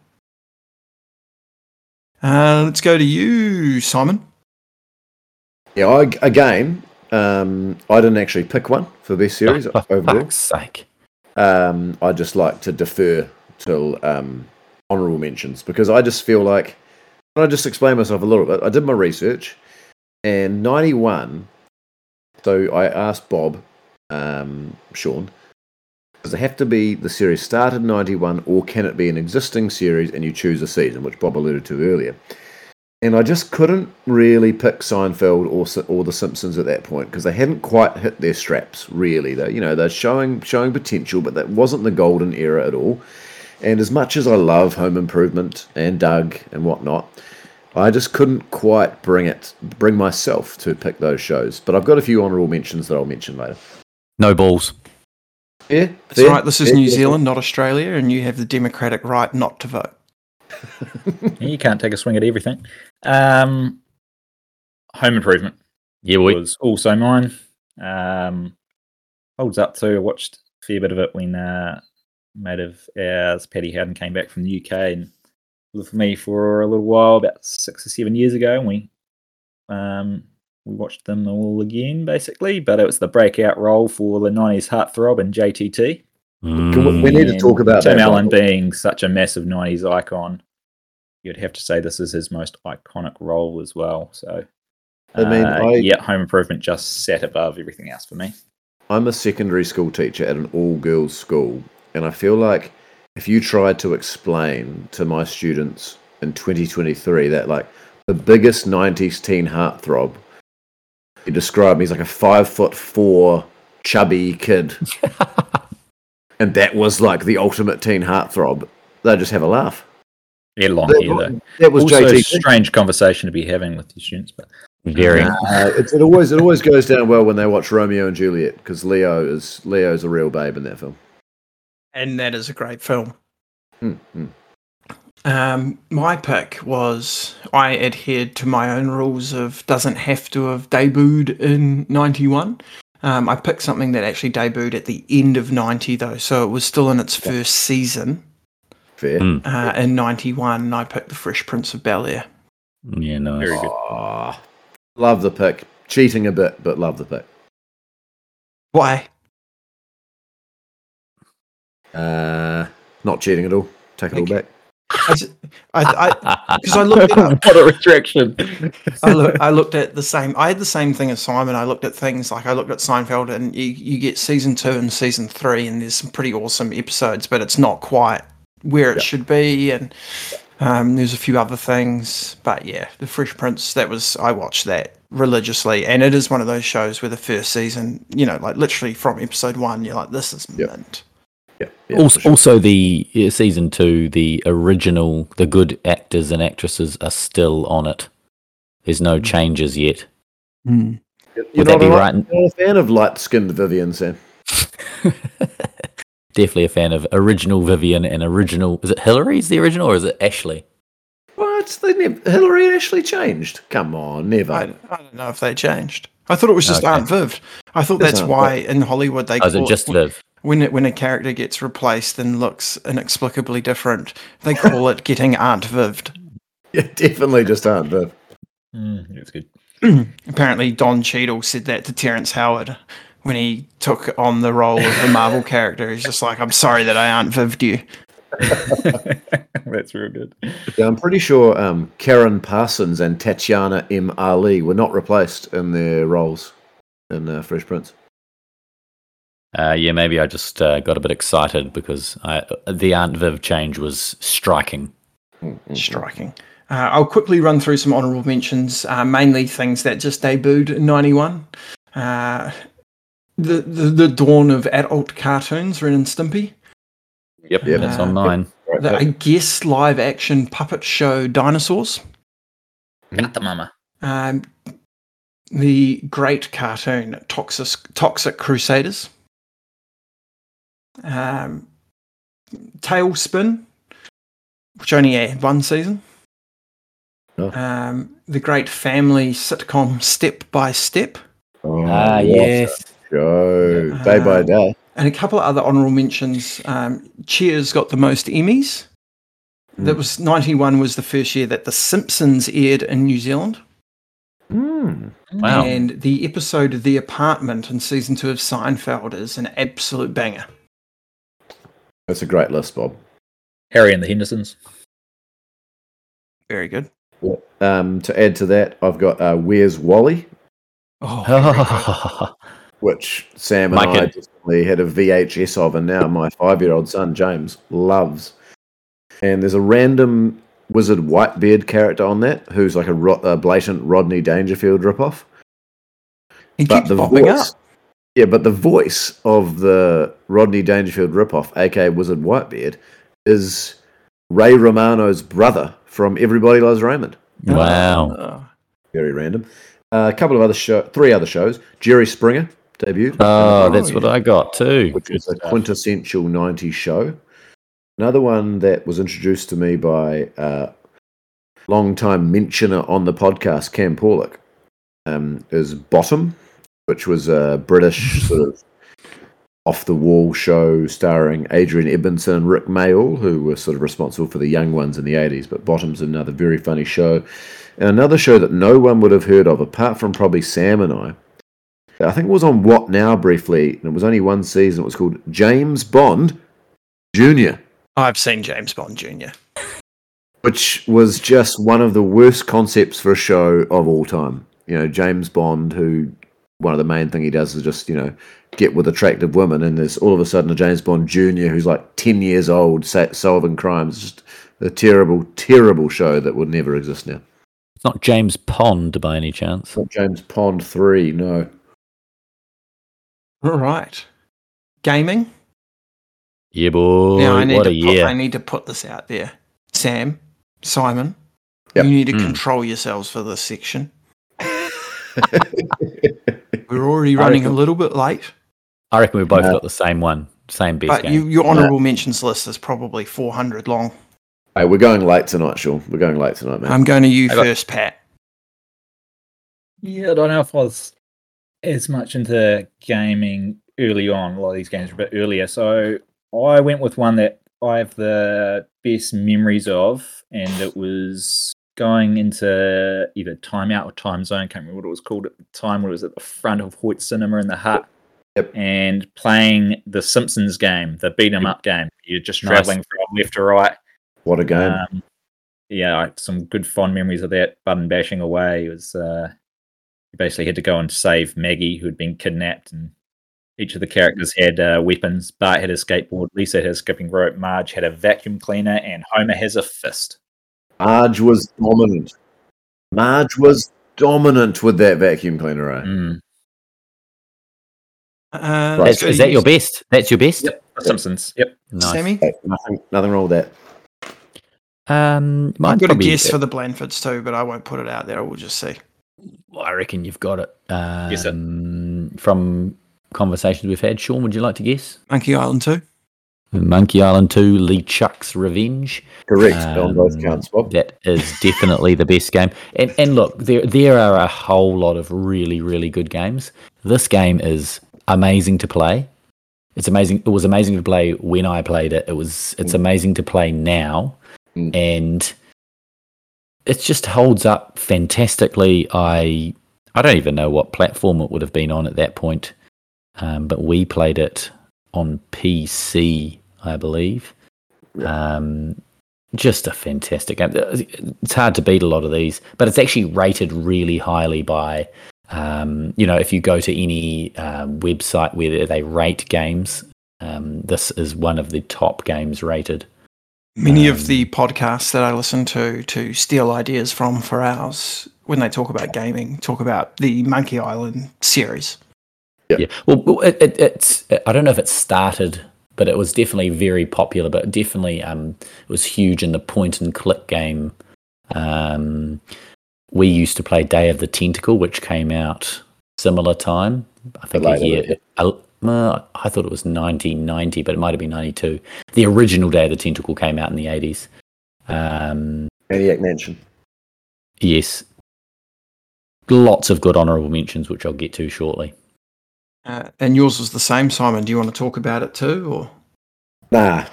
Uh, let's go to you, Simon. Yeah, I, again, um, I didn't actually pick one for this series (laughs) For overall. fuck's sake. Um, I just like to defer till um, honourable mentions because I just feel like can I just explain myself a little bit. I did my research, and ninety one. So I asked Bob, um, Sean, does it have to be the series started ninety one, or can it be an existing series and you choose a season, which Bob alluded to earlier? And I just couldn't really pick Seinfeld or or The Simpsons at that point because they hadn't quite hit their straps. Really, they you know they're showing showing potential, but that wasn't the golden era at all. And as much as I love Home Improvement and Doug and whatnot, I just couldn't quite bring it bring myself to pick those shows. But I've got a few honourable mentions that I'll mention later. No balls. Yeah, That's right. This is New Zealand, not Australia, and you have the democratic right not to vote. (laughs) You can't take a swing at everything. Um, Home Improvement Yeah, we. was also mine. Um, holds up too. I watched a fair bit of it when uh, a mate of ours, Paddy Howden, came back from the UK and lived with me for a little while, about six or seven years ago, and we um, we watched them all again, basically. But it was the breakout role for the '90s heartthrob and JTT. Mm. we need to talk about Tim Allen being such a massive '90s icon. You'd have to say this is his most iconic role as well. So, I mean, uh, I- yeah, Home Improvement just sat above everything else for me. I'm a secondary school teacher at an all girls school, and I feel like if you tried to explain to my students in 2023 that, like, the biggest 90s teen heartthrob, you describe me as like a five foot four chubby kid, (laughs) and that was like the ultimate teen heartthrob, they'd just have a laugh. Yeah, long That, hair though. that was also, a JT. strange conversation to be having with your students, but Very. Uh, it, it always it always goes down well when they watch Romeo and Juliet because Leo is Leo's a real babe in that film. And that is a great film. Hmm, hmm. Um, my pick was I adhered to my own rules of doesn't have to have debuted in '91. Um, I picked something that actually debuted at the end of '90 though, so it was still in its first season Fair. Mm. uh, in '91. And I picked The Fresh Prince of Bel Air. Yeah, nice. very good. Ah, love the pick. Cheating a bit, but love the pick. Why? Uh, not cheating at all. Take it all Okay. back. I, s- I, I, (laughs) because I looked at up. (laughs) what a retraction! I, look, I looked at the same. I had the same thing as Simon. I looked at things like I looked at Seinfeld, and you, you get season two and season three, and there's some pretty awesome episodes, but it's not quite where it Yeah. should be. And um, there's a few other things, but yeah, The Fresh Prince. That was I watched that religiously, and it is one of those shows where the first season, you know, like literally from episode one, you're like, this is Yeah. mint. Yeah. yeah also, sure. also, the season two, the original, the good actors and actresses are still on it. There's no changes yet. Hmm. You're would not that be a, right? You're a fan of light-skinned Vivian, Sam. (laughs) Definitely a fan of original Vivian and original. Is it Hillary's the original or is it Ashley? What? They never, Hillary and Ashley changed. Come on, never. I, I don't know if they changed. I thought it was just Okay. Aunt Viv. I thought It's that's Aunt why in Hollywood they Oh, is call it just it, Viv? When it, when a character gets replaced and looks inexplicably different, they call it getting Aunt Vived. (laughs) Yeah, definitely just Aunt Viv. Mm, it's good. (clears throat) Apparently, Don Cheadle said that to Terrence Howard when he took on the role of the Marvel character. He's just like, "I'm sorry that I Aunt Vived you." (laughs) That's real good. Yeah, I'm pretty sure um, Karen Parsons and Tatyana M. Ali were not replaced in their roles in uh, Fresh Prince. Uh, yeah, maybe I just uh, got a bit excited because I, the Aunt Viv change was striking. Mm-hmm. Striking. Uh, I'll quickly run through some honourable mentions, uh, mainly things that just debuted in '91. Uh, the, the the dawn of adult cartoons, Ren and Stimpy. Yep, Yep. that's on mine. Right, The, I guess live action puppet show Dinosaurs. Got the mama. Um, the great cartoon Toxic Toxic Crusaders. Um, TaleSpin, which only had one season. Oh. Um, the great family sitcom Step by Step, Oh, Ah, yes. Show. day by Uh, day. and a couple of other honourable mentions. Um, Cheers got the most Emmys. That Mm. was ninety one was the first year that The Simpsons aired in New Zealand. Mm. Wow. And the episode of The Apartment in season two of Seinfeld is an absolute banger. That's a great list, Bob. Harry and the Hendersons. Very good. Um, to add to that, I've got uh, Where's Wally, Oh, (laughs) which Sam and Mike I and- definitely had a VHS of, and now my five-year-old son James loves. And there's a random wizard Whitebeard character on that who's like a, ro- a blatant Rodney Dangerfield ripoff. he But keeps the popping voice, up. Yeah, but the voice of the Rodney Dangerfield ripoff, aka Wizard Whitebeard, is Ray Romano's brother from Everybody Loves Raymond. wow. Oh, Very random. Uh, a couple of other show, three other shows. Jerry Springer debuted. Oh, Oh, that's what yeah. I got too. which is a quintessential 90s show. Another one that was introduced to me by uh, long-time mentioner on the podcast, Cam Porlick, um, is Bottom, which was a British sort of off-the-wall show starring Adrian Edmondson and Rick Mayall, who were sort of responsible for the young ones in the 80s. But Bottom's another very funny show. And another show that no one would have heard of, apart from probably Sam and I, I think it was on What Now briefly, and it was only one season. It was called James Bond Jr., oh, I've seen James Bond Jr. which was just one of the worst concepts for a show of all time. You know, James Bond, who one of the main thing he does is just you know get with attractive women, and there's all of a sudden a James Bond Jr. who's like ten years old solving crimes. Just a terrible, terrible show that would never exist now. It's not James Pond by any chance. Not James Pond three, no. All right. Gaming. Yeah, boy. now I need what to a put, year. I need to put this out there. Sam, Simon, Yep. you need to Mm. control yourselves for this section. (laughs) We're already I running a little bit late, I reckon we both No. got the same one, same best but game. you, your honourable mentions list is probably 400 long. hey, we're going late tonight, Sean. We're going late tonight, man. I'm going to you I got- first, Pat. Yeah, I don't know if I was as much into gaming early on. A lot of these games were a bit earlier. So I went with one that I have the best memories of, and it was going into either Timeout or Time Zone. Can't remember what it was called at the time. Where it was at the front of Hoyt Cinema in the Hutt. Yep. And playing the Simpsons game, the beat 'em up game. You're just Nice. traveling from left to right. what a game! Um, yeah, I- some good fond memories of that. Button bashing away It was. Uh, you basically had to go and save Maggie, who had been kidnapped, and each of the characters had uh, weapons. Bart had a skateboard, Lisa had a skipping rope, Marge had a vacuum cleaner, and Homer has a fist. Marge was dominant. Marge was dominant with that vacuum cleaner. Eh? Mm. Uh, Right. let's That's, go is that your best? That's your best? Yep, Simpsons. Yep. Nice. Sammy? Hey, nothing, nothing wrong with that. Um, I've got a guess for the Blandfords too, but I won't put it out there. We'll just see. I reckon you've got it. Um, Yes, sir. From conversations we've had, Sean, would you like to guess? Monkey Island 2. Monkey Island 2, LeChuck's Revenge. Correct on both Um, counts, Bob. That is (laughs) definitely the best game. And and look, there there are a whole lot of really really good games. This game is amazing to play. It's amazing. It was amazing to play when I played it. It was. It's Mm. amazing to play now, Mm. and it just holds up fantastically. I I don't even know what platform it would have been on at that point, um, but we played it on PC, I believe. Um, just a fantastic game. It's hard to beat a lot of these, but it's actually rated really highly by Um, you know, if you go to any uh, website where they rate games, um, this is one of the top games rated. Many of Um, the podcasts that I listen to to steal ideas from for ours, when they talk about gaming, talk about the Monkey Island series. Yeah. Well, well, it, it, it's I don't know if it started, but it was definitely very popular. But definitely, um, it was huge in the point and click game. Um, we used to play Day of the Tentacle, which came out similar time. I think a year. a- uh, I thought it was 1990, but it might have been 92. The original Day of the Tentacle came out in the 80s. Um, Maniac Mansion. yes. Lots of good honourable mentions, which I'll get to shortly. Uh, and yours was the same, Simon. Do you want to talk about it too, or Nah,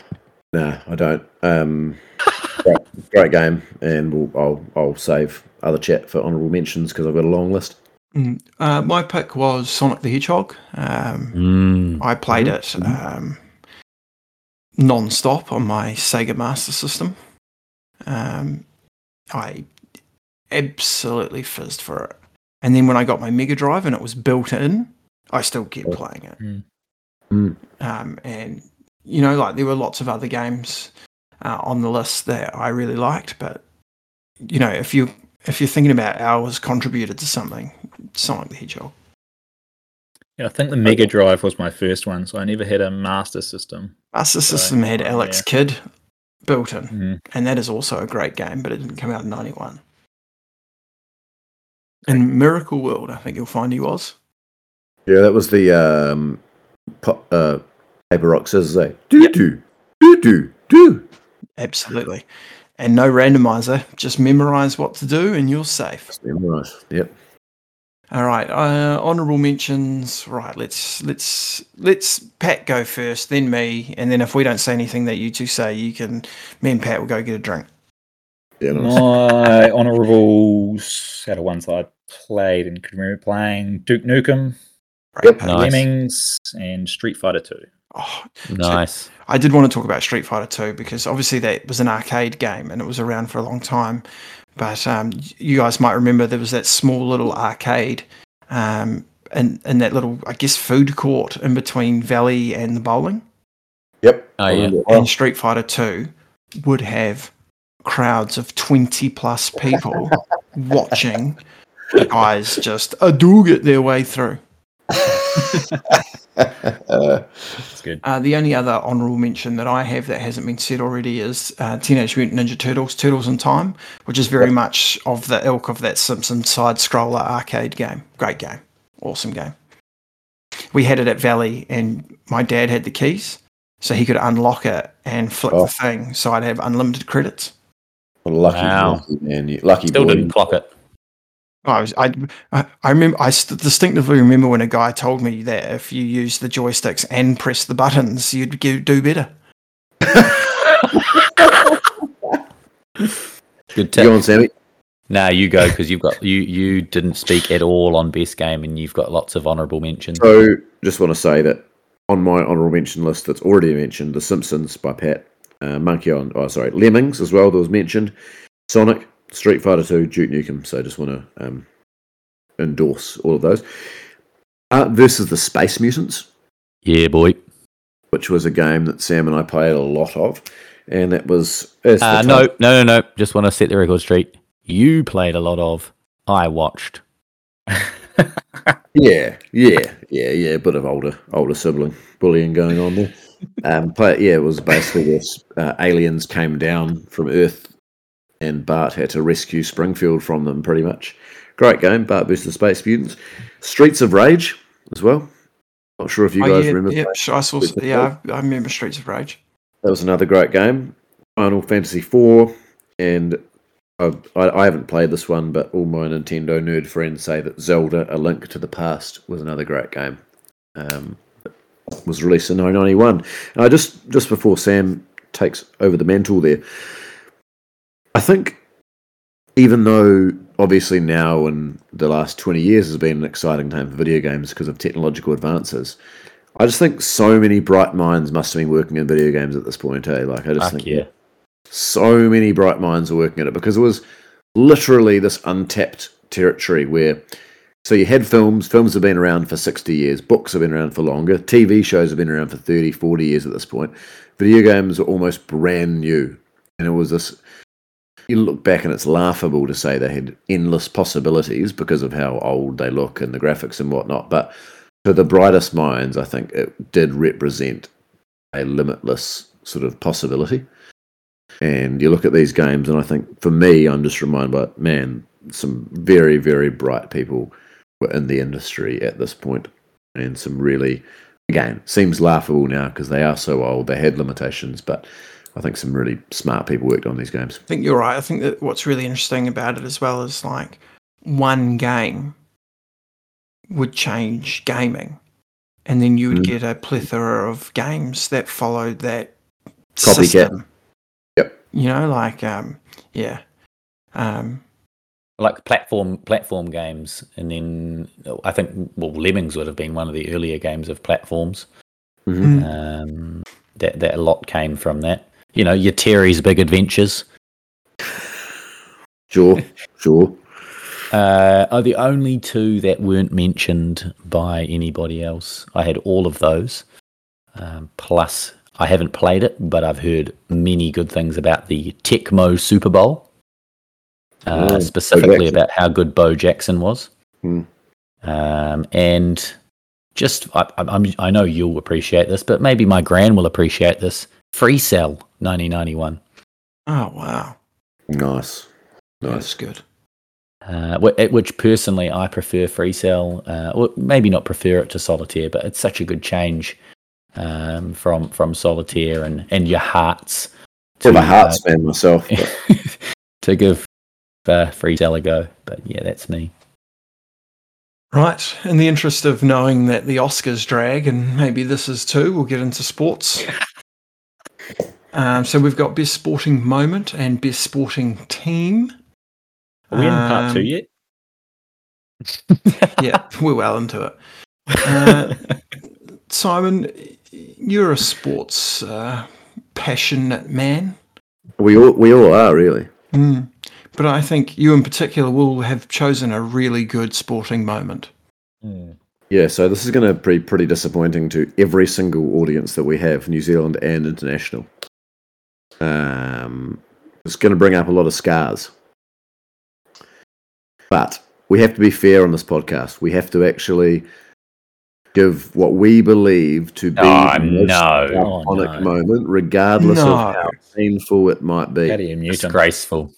nah, I don't. Um, (laughs) great, great game, and we'll, I'll I'll save other chat for honourable mentions because I've got a long list. Mm, uh, my pick was Sonic the Hedgehog. Um, Mm. I played it um, non-stop on my Sega Master System. Um, I absolutely fizzed for it. And then when I got my Mega Drive and it was built in, I still kept Oh. playing it. Mm. Mm. Um, and you know, like there were lots of other games uh, on the list that I really liked, but you know, if you if you're thinking about hours contributed to something, Sonic the Hedgehog. Yeah, I think the Mega Drive was my first one, so I never had a Master System. Master Right. System had Oh, Alex yeah. Kidd built in. Mm. and that is also a great game, but it didn't come out in '91. In Miracle World, I think you'll find he was. Yeah, that was the um, po- uh, paper rock scissors. Eh? Do Yep. do do do do. Absolutely. And no randomizer, just memorize what to do and you're safe. Right. Yep. All right, uh, honorable mentions. Right, let's let's let's Pat go first, then me, and then if we don't say anything that you two say, you can. Me and Pat will go get a drink. Yeah. Nice. My (laughs) honourables out of ones I played and could remember playing Duke Nukem, Right, Yep. Pat. Nice. Lemmings, and Street Fighter Two. Oh, Nice. I did want to talk about Street Fighter 2 because obviously that was an arcade game and it was around for a long time. But um, you guys might remember there was that small little arcade um, in, in that little, I guess, food court in between Valley and the bowling. Yep. Oh, yeah. And Street Fighter 2 would have crowds of 20 plus people (laughs) watching guys just a it their way through. Uh, That's good. Uh, the only other honourable mention that I have that hasn't been said already is uh, Teenage Mutant Ninja Turtles: Turtles in Time, which is very much of the ilk of that Simpsons side scroller arcade game. Great game, awesome game. We had it at Valley, and my dad had the keys, so he could unlock it and flick Oh. the thing, so I'd have unlimited credits. what a lucky, Wow. lucky man. You, lucky Still boy. didn't clock it. I was, I, I I remember, I st- distinctively remember when a guy told me that if you use the joysticks and press the buttons, you'd get, do better. Good tip. Go on, Sammy. Now you go because you've got you you didn't speak at all on best game and you've got lots of honourable mentions. So, just want to say that on my honourable mention list that's already mentioned, The Simpsons by Pat, uh, Monkey on, oh sorry, Lemmings as well that was mentioned, Sonic, Street Fighter Two, Duke Nukem. So, I just want to um, endorse all of those. Uh, versus the Space Mutants, Yeah, boy. which was a game that Sam and I played a lot of, and that was Uh, no, no, no, no. Just want to set the record straight. You played a lot of. I watched. (laughs) Yeah, yeah, yeah, yeah. A bit of older, older sibling bullying going on there. Um, but yeah, it was basically this: uh, aliens came down from Earth, and Bart had to rescue Springfield from them. Pretty much, great game. Bart versus the Space Mutants. Streets of Rage as well. Not sure if you Oh, guys yeah, remember. yeah, I saw. Yeah, I remember Streets of Rage. That was another great game. Final Fantasy IV, and I've, I, I haven't played this one, but all my Nintendo nerd friends say that Zelda: A Link to the Past was another great game. Um, was released in 1991. And I just just before Sam takes over the mantle there, I think even though obviously now and the last 20 years has been an exciting time for video games because of technological advances. I just think so many bright minds must have been working in video games at this point. Eh? Like I just Fuck think yeah. so many bright minds are working at it because it was literally this untapped territory where So you had films, films have been around for 60 years, books have been around for longer, TV shows have been around for 30, 40 years at this point. Video games are almost brand new. And it was this you look back and it's laughable to say they had endless possibilities because of how old they look and the graphics and whatnot. But to the brightest minds, I think it did represent a limitless sort of possibility. And you look at these games, and I think for me, I'm just reminded by man, some very, very bright people were in the industry at this point, and some really, again, seems laughable now because they are so old. They had limitations, but I think some really smart people worked on these games. I think you're right. I think that what's really interesting about it as well is like one game would change gaming, and then you would Mm. get a plethora of games that followed that Copycat. system. Yep. You know, like um, yeah, um, like platform platform games, and then I think well, Lemmings would have been one of the earlier games of platforms. Mhm. Um, that that a lot came from that. You know, your Terry's Big Adventures Sure, (laughs) sure. uh, are the only two that weren't mentioned by anybody else. I had all of those. Um, plus, I haven't played it, but I've heard many good things about the Tecmo Super Bowl, uh, Oh, specifically about how good Bo Jackson was. Hmm. Um, and just, I, I, I'm, I know you'll appreciate this, but maybe my gran will appreciate this. Free Cell 1991. oh wow, Nice, that's nice. good. uh, which personally I prefer Free Cell, uh, or maybe not prefer it to Solitaire, but it's such a good change um, from from Solitaire and, and your hearts I'm a uh, Hearts fan myself. But (laughs) to give uh, Free Cell a go. But yeah, that's me. Right. In the interest of knowing that the Oscars drag, and maybe this is too, we'll get into sports. (laughs) Um, so we've got best sporting moment and best sporting team. Are we in part two Um, yet? (laughs) Yeah, we're well into it. Uh, Simon, you're a sports uh, passionate man. we all we all are really. Mm. But I think you in particular will have chosen a really good sporting moment. Yeah, so this is going to be pretty disappointing to every single audience that we have, New Zealand and international. Um, it's going to bring up a lot of scars. But we have to be fair on this podcast. We have to actually give what we believe to be Oh, the most no. Oh, iconic no. moment, regardless No. of how painful it might be. How do you mute him? Disgraceful.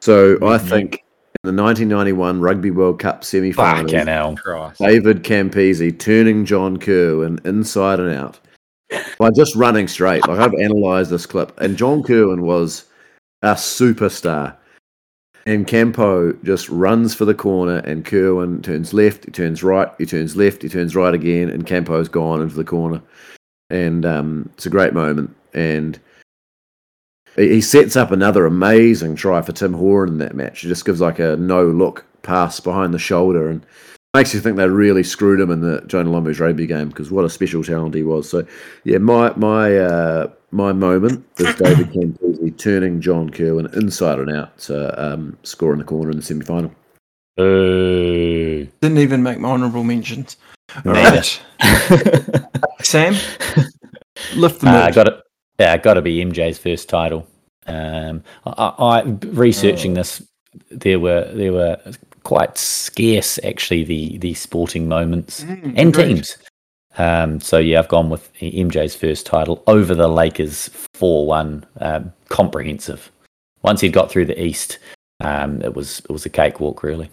So I think in the 1991 Rugby World Cup semi-finals, Fucking hell. Christ. David Campese turning John Kirwan inside and out by just running straight. Like I've analysed this clip, and John Kirwan was a superstar. And Campo just runs for the corner, and Kirwan turns left, he turns right, he turns left, he turns right again, and Campo's gone into the corner. And um, it's a great moment. And he he sets up another amazing try for Tim Horan in that match. He just gives like a no look pass behind the shoulder and makes you think they really screwed him in the Jonah Lomu's rugby game because what a special talent he was. So yeah, my my uh, my moment is (coughs) David Campese turning John Kirwan inside and out to um, score in the corner in the semi final. Boo. Didn't even make my honourable mentions. All right. (laughs) Sam, lift the Uh, I got it. Yeah, got to be MJ's first title. Um, I, I researching this, there were there were quite scarce actually the the sporting moments Mm, and agreed. teams. Um, so yeah, I've gone with MJ's first title over the Lakers four one um, comprehensive. Once he got through the East, um, it was it was a cakewalk really.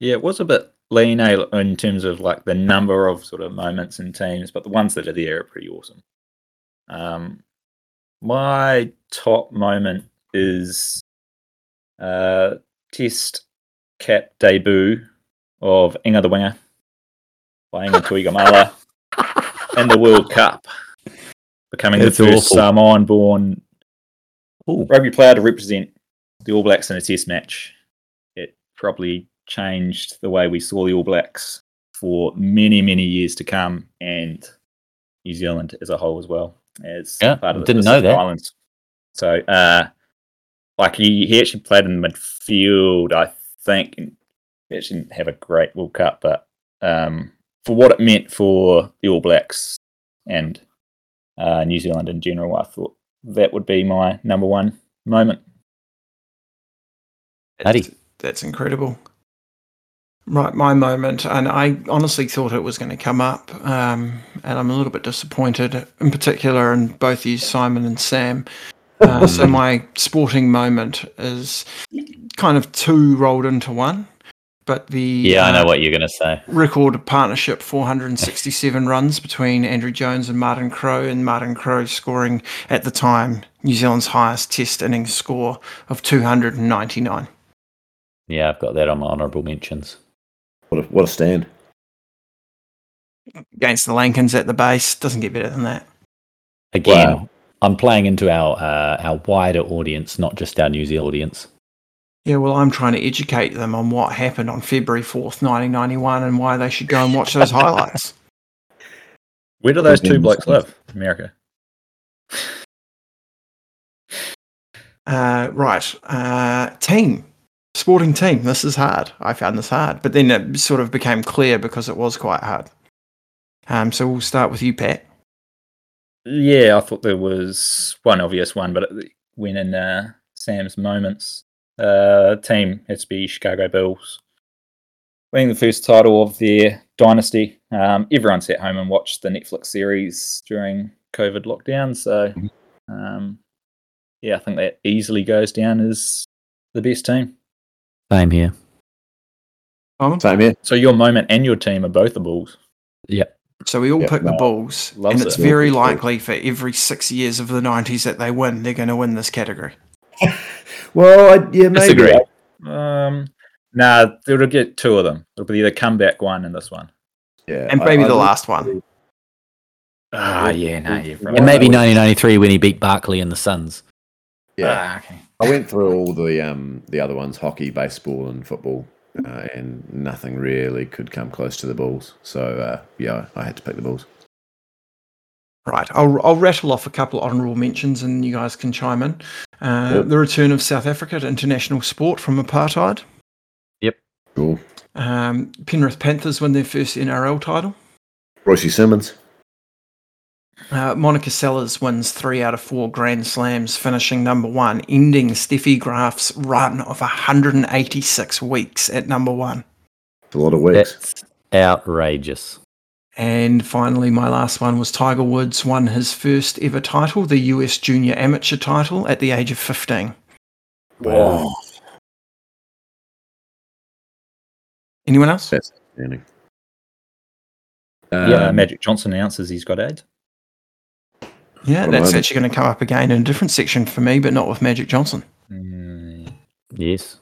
Yeah, it was a bit lean eh, in terms of like the number of sort of moments and teams, but the ones that are there are pretty awesome. Um, my top moment is uh, Test cap debut of Inga the Winger by Inga Tuigamala (laughs) in the World Cup, becoming That's the first. Samoan-born rugby player to represent the All Blacks in a Test match. It probably changed the way we saw the All Blacks for many, many years to come, and New Zealand as a whole as well. As Yeah, part of the didn't know that. Islands. So, uh, like he, he actually played in the midfield, I think. and actually didn't have a great World Cup, but um, for what it meant for the All Blacks and uh, New Zealand in general, I thought that would be my number one moment. Paddy. That's incredible. Right, my moment, and I honestly thought it was going to come up, um, and I'm a little bit disappointed, in particular, in both you, Simon and Sam. Uh, (laughs) so my sporting moment is kind of two rolled into one, but the Yeah, I uh, know what you're going to say. record partnership 467 runs between Andrew Jones and Martin Crowe, and Martin Crowe scoring at the time New Zealand's highest Test innings score of 299. Yeah, I've got that on my honourable mentions. What a, what a stand. against the Lankans at the base. Doesn't get better than that. Again, Wow. I'm playing into our uh, our wider audience, not just our New Zealand audience. Yeah, well, I'm trying to educate them on what happened on February 4th, 1991, and why they should go and watch those highlights. (laughs) Where do those two Goodness. blokes live? America. Uh, right. Uh, team. Sporting team. This is hard. I found this hard. But then it sort of became clear because it was quite hard. Um, so we'll start with you, Pat. Yeah, I thought there was one obvious one, but it went in uh, Sam's moments. Uh, team has to be Chicago Bulls. Winning the first title of their dynasty. Um, everyone sat home and watched the Netflix series during COVID lockdown. So, um, yeah, I think that easily goes down as the best team. Same here. Simon? Same here. So your moment and your team are both the Bulls. Yep. So we all Yeah, pick the Bulls, loves and it's it. very Yeah, for sure. likely for every six years of the 90s that they win, they're going to win this category. (laughs) Well, I, yeah, maybe. Disagree. Um, nah, it'll get two of them. It'll be the comeback one and this one. Yeah, And maybe I the last one. Ah, yeah, no, you're right. And maybe 1993 when he beat Barkley and the Suns. Yeah, Ah, okay. I went through all the um the other ones: hockey, baseball, and football, uh, and nothing really could come close to the Bulls. So uh, yeah, I had to pick the Bulls. Right, I'll, I'll rattle off a couple of honourable mentions and you guys can chime in. Uh, Yep. The return of South Africa to international sport from apartheid. Yep. Cool. Um, Penrith Panthers win their first NRL title. Royce Simmons. Uh, Monica Seles wins three out of four Grand Slams, finishing number one, ending Steffi Graf's run of 186 weeks at number one. A lot of weeks. That's outrageous. And finally, my last one was Tiger Woods won his first ever title, the US Junior Amateur title, at the age of 15. Wow. Anyone else? That's outstanding. Yeah, Um, Magic Johnson announces he's got AIDS. Yeah, that's moment. actually going to come up again in a different section for me, but not with Magic Johnson. Mm, Yes.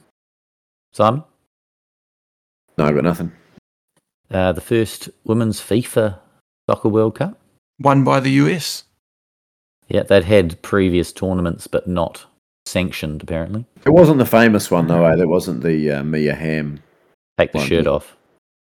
Simon? No, I got nothing. Uh, the first Women's FIFA Soccer World Cup. Won by the US. Yeah, they'd had previous tournaments, but not sanctioned, apparently. It wasn't the famous one though. Eh? That wasn't the uh, Mia Hamm. Take the One. shirt off.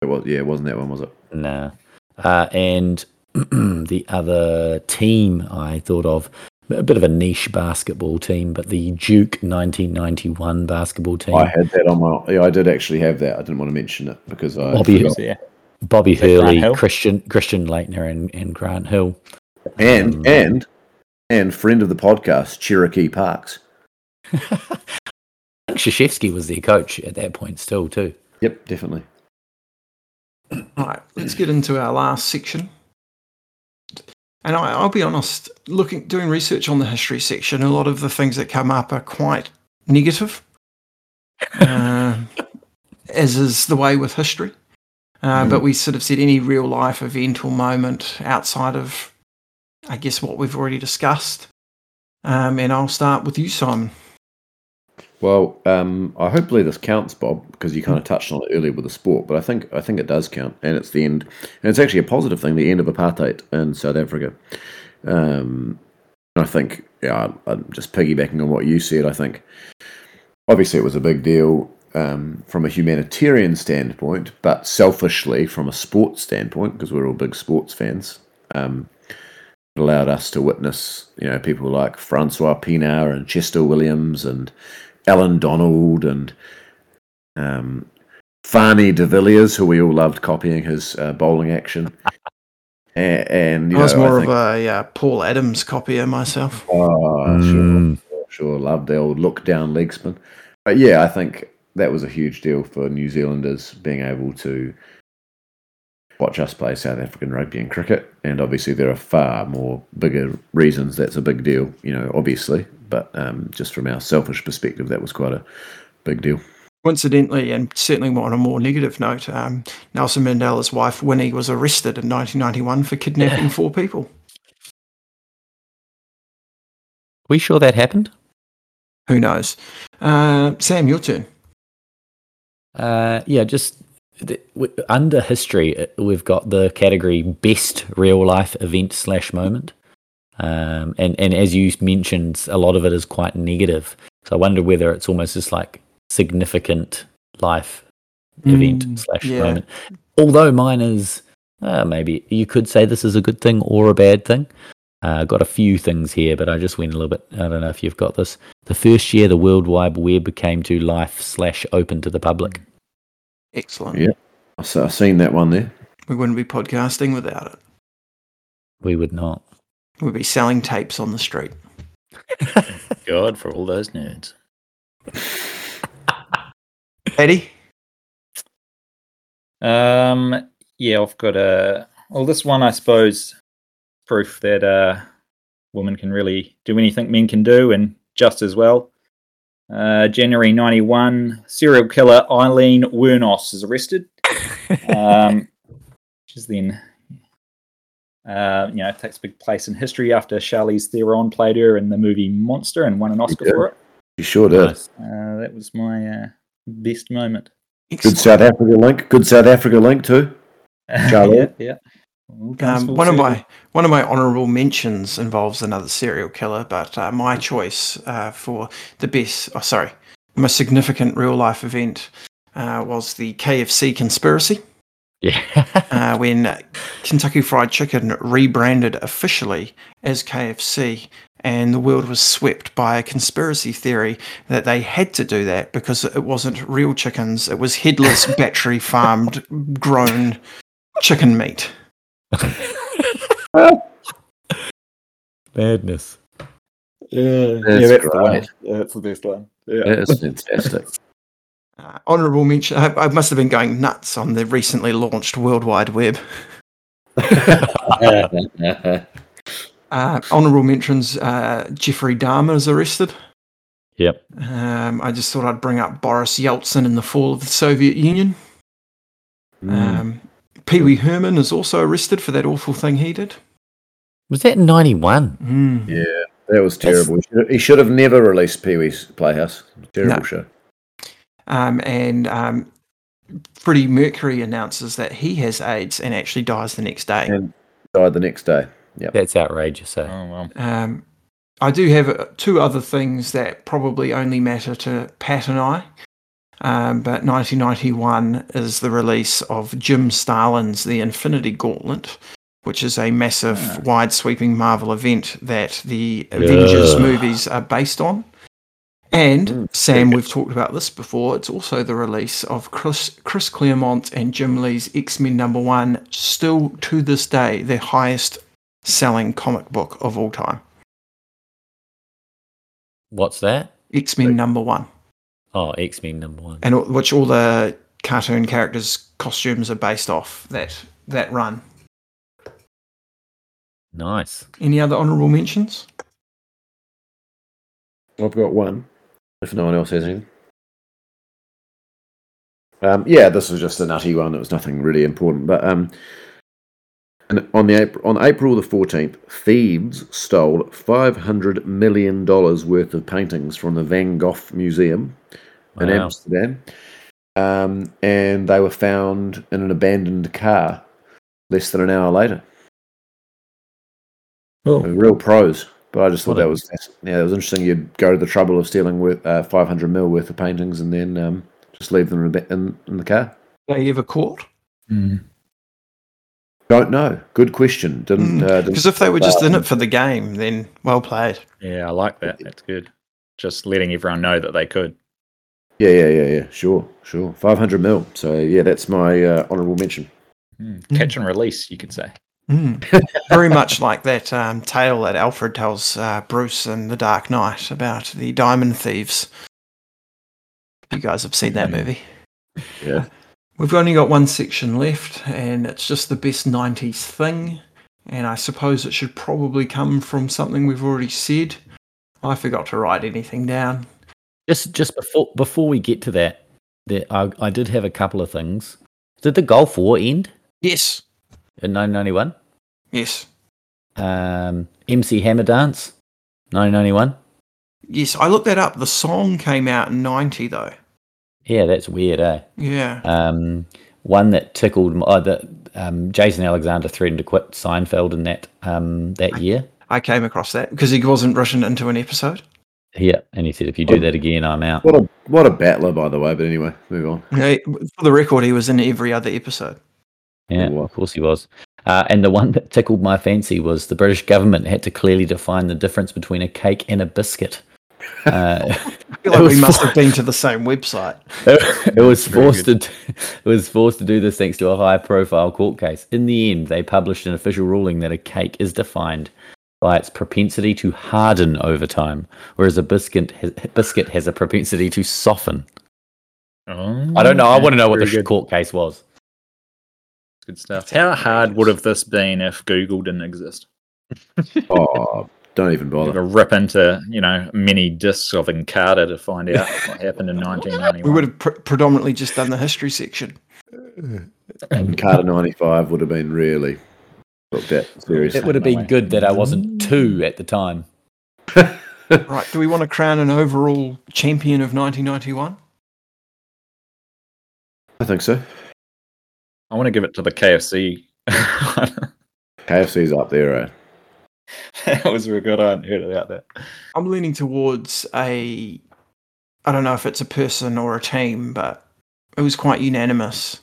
It was yeah, it wasn't that one, was it? Nah. Uh, and (clears throat) the other team I thought of, a bit of a niche basketball team, but the Duke 1991 basketball team. I had that on my. Yeah, I did actually have that. I didn't want to mention it because I Bobby- forgot. yeah. Bobby that Hurley, Christian Christian Laettner, and, and Grant Hill. and Um, and and friend of the podcast, Cherokee Parks. I (laughs) think Krzyzewski was their coach at that point, still too. Yep, definitely. Right, let's get into our last section. And I, I'll be honest, looking doing research on the history section, a lot of the things that come up are quite negative, (laughs) uh, as is the way with history. Uh, But we sort of said any real life event or moment outside of, I guess, what we've already discussed. Um, and I'll start with you, Simon. Well, um, I hopefully this counts, Bob, because you kind of touched on it earlier with the sport. But I think I think it does count, and it's the end, and it's actually a positive thing. The end of apartheid in South Africa. Um, I think, yeah, I'm just piggybacking on what you said. I think obviously it was a big deal um, from a humanitarian standpoint, but selfishly from a sports standpoint, because we're all big sports fans. Um, it allowed us to witness, you know, people like Francois Pienaar and Chester Williams and Allan Donald and um, Fanie de Villiers, who we all loved copying his uh, bowling action. and, and you I was know, I more think- of a uh, Paul Adams copier myself. Oh, Mm. sure, sure. Love the old look down leg spin. But yeah, I think that was a huge deal for New Zealanders being able to watch us play South African rugby and cricket. And obviously, there are far more bigger reasons that's a big deal, you know, obviously. But um, just from our selfish perspective, that was quite a big deal. Coincidentally, and certainly on a more negative note, um, Nelson Mandela's wife Winnie was arrested in 1991 for kidnapping four people. We sure that happened? Who knows? Uh, Sam, your turn. Uh, yeah, just the, w- under history, uh, we've got the category best real life event slash moment. Um, and, and as you mentioned, a lot of it is quite negative. So I wonder whether it's almost just like significant life event Mm, slash yeah. moment. Although mine is uh, maybe you could say this is a good thing or a bad thing. I uh, got a few things here, but I just went a little bit. I don't know if you've got this. The first year the World Wide Web came to life slash open to the public. Excellent. Yeah. I've I've seen that one there. We wouldn't be podcasting without it. We would not. We'd be selling tapes on the street. God for all those nerds. (laughs) Eddie? Um, yeah, I've got a. Well, this one, I suppose, proof that uh, women can really do anything men can do, and just as well. Uh, January '91, serial killer Aileen Wuornos is arrested. (laughs) um, is then, uh, you know, it takes big place in history after Charlize Theron played her in the movie Monster and won an Oscar for it. You sure did. Uh, that was my uh, best moment. Good South Africa link. Good South Africa link too. (laughs) Charlie? yeah, yeah. Um, one of my one of my honourable mentions involves another serial killer, but uh, my choice uh, for the best, oh sorry, the most significant real life event uh, was the KFC conspiracy, Yeah. uh, when Kentucky Fried Chicken rebranded officially as KFC, and the world was swept by a conspiracy theory that they had to do that because it wasn't real chickens; it was headless, (laughs) battery farmed, grown chicken meat. (laughs) Madness. Yeah, That's yeah, that's the great. one. Yeah, that's the best one. Yeah. That is fantastic. Uh, honourable mention. I, I must have been going nuts on the recently launched World Wide Web. (laughs) Uh, honourable mentions. Uh, Jeffrey Dahmer is arrested. Yep. Um, I just thought I'd bring up Boris Yeltsin in the fall of the Soviet Union. Mm. Um, Pee Wee Herman is also arrested for that awful thing he did. Was that 91? Mm. Yeah, that was terrible. He should, have, he should have never released Pee Wee's Playhouse. Terrible No. show. Um, and um, Freddie Mercury announces that he has AIDS and actually dies the next day. And died the next day. Yep. That's outrageous. Eh? Oh well. Um, I do have uh, two other things that probably only matter to Pat and I. Um, but 1991 is the release of Jim Starlin's The Infinity Gauntlet, which is a massive, Ah. wide sweeping Marvel event that the Avengers movies are based on. And Mm, Sam, we've talked about this before. It's also the release of Chris Chris Claremont and Jim Lee's X Men number one, still to this day the highest selling comic book of all time. What's that? X Men number one, Oh, X Men number one. and which all the cartoon characters' costumes are based off that that run. Nice. Any other honourable mentions? I've got one. If no one else has anything. Um, yeah, this was just a nutty one. It was nothing really important, but um, and on the April, on April the fourteenth, thieves stole five hundred million dollars worth of paintings from the Van Gogh Museum in Wow. Amsterdam, um, and they were found in an abandoned car less than an hour later. Oh. Real pros. But I just thought that was yeah, it was interesting. You'd go to the trouble of stealing with uh, five hundred mil worth of paintings and then um, just leave them in, in, in the car. They ever caught? Mm. Don't know. Good question. Didn't uh, didn't Because if they were just in it for the game, then well played. Yeah, I like that. That's good. Just letting everyone know that they could. Yeah, yeah, yeah, yeah. Sure, sure. Five hundred mil. So yeah, that's my uh, honourable mention. Mm, catch and release, you could say. Mm. Very much like that um, tale that Alfred tells uh, Bruce in The Dark Knight about the diamond thieves. You guys have seen that movie. Yeah. We've only got one section left, and it's just the best 90s thing. And I suppose it should probably come from something we've already said. I forgot to write anything down. Just just before before we get to that, I, I did have a couple of things. Did the Gulf War end Yes. In 1991? Yes. Um, MC Hammer Dance, 1991. Yes, I looked that up. The song came out in 90, though. Yeah, that's weird, eh? Yeah. Um, one that tickled. m- Oh, that um, Jason Alexander threatened to quit Seinfeld in that um, that year. I came across that because he wasn't written into an episode. Yeah, and he said, "If you do that again, I'm out." What a what a battler, by the way. But anyway, move on. Yeah, For the record, he was in every other episode. Yeah, of course he was. Uh, and the one that tickled my fancy was the British government had to clearly define the difference between a cake and a biscuit. (laughs) Uh, I (laughs) feel like we must for- have been to the same website. (laughs) it was forced to it was forced to do this thanks to a high profile court case. In the end, they published an official ruling that a cake is defined by its propensity to harden over time, whereas a biscuit has, biscuit has a propensity to soften. Oh, I don't know. I want to know what the good. court case was. Good stuff. How hard would have this been if Google didn't exist? (laughs) Oh, don't even You bother. could rip into, you know, many discs of Encarta to find out what (laughs) happened in 1991. We would have pr- predominantly just done the history section. Encarta ninety five would have been really looked at seriously. It would have been good that I wasn't two at the time. (laughs) Right. Do we want to crown an overall champion of 1991? I think so. I want to give it to the KFC. KFC's up there. Eh? (laughs) that was real good. I hadn't heard about that. I'm leaning towards a. I don't know if it's a person or a team, but it was quite unanimous.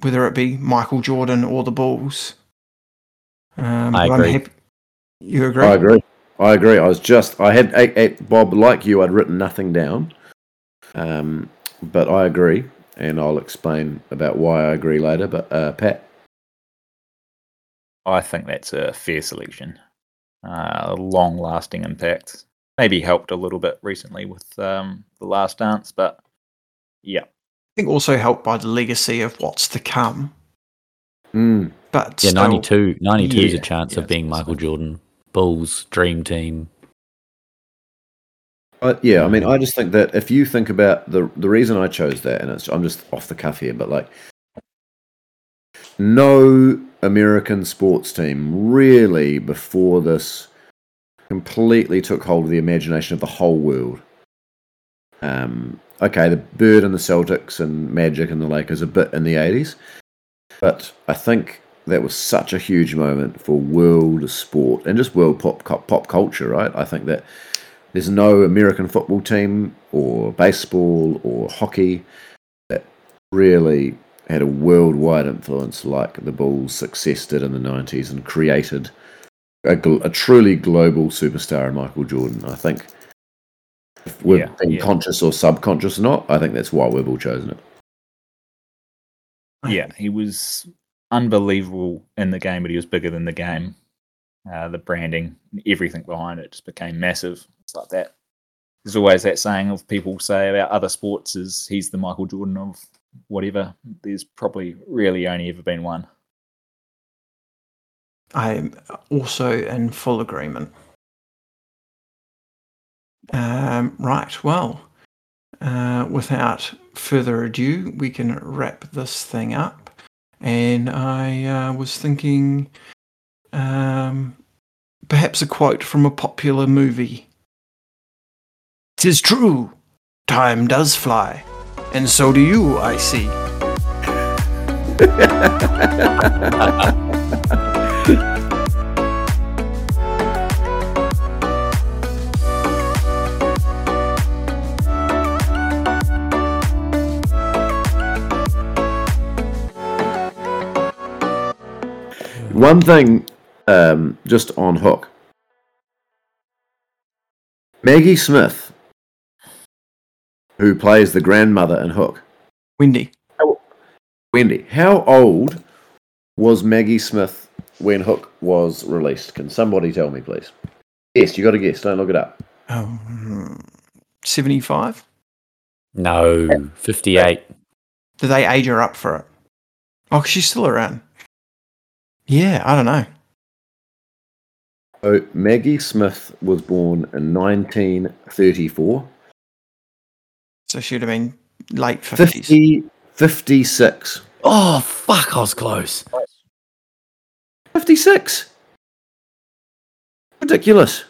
Whether it be Michael Jordan or the Bulls. Um, I agree. Happy. You agree? I agree. I agree. I was just I had I, I- Bob like you. I'd written nothing down, um, but I agree, and I'll explain about why I agree later. But uh, Pat, I think that's a fair selection. Uh, long lasting impact. Maybe helped a little bit recently with um, The Last Dance, but yeah. I think also helped by the legacy of what's to come. mm, But Yeah, still, 92, 92 is a chance yeah, of being Michael so. Jordan. Bulls, dream team. I, yeah, I mean, I just think that if you think about the the reason I chose that, and it's I'm just off the cuff here, but like, no American sports team really before this completely took hold of the imagination of the whole world. Um, okay, the Bird and the Celtics and Magic and the Lakers a bit in the 80s, but I think that was such a huge moment for world sport and just world pop pop culture, right? I think that there's no American football team or baseball or hockey that really had a worldwide influence like the Bulls' success did in the 90s and created a, gl- a truly global superstar in Michael Jordan. I think if we've Yeah, been yeah. conscious or subconscious or not, I think that's why we've all chosen it. Yeah, he was unbelievable in the game, but he was bigger than the game. Uh, the branding, everything behind it just became massive. It's like that. There's always that saying of people say about other sports is he's the Michael Jordan of whatever. There's probably really only ever been one. I'm also in full agreement. Um, right, well, uh, without further ado, we can wrap this thing up. And I uh, was thinking um, perhaps a quote from a popular movie. Tis true, time does fly, and so do you, I see. One thing, um, just on hook. Maggie Smith who plays the grandmother in Hook. Wendy. Wendy, how old was Maggie Smith when Hook was released? Can somebody tell me, please? Yes, you got to guess. Don't look it up. Um, 75? No, 58. Did they age her up for it? Oh, she's still around. Yeah, I don't know. So Maggie Smith was born in 1934. So she'd have been late 50s. 50, 56. Oh, fuck, I was close. 56. Ridiculous.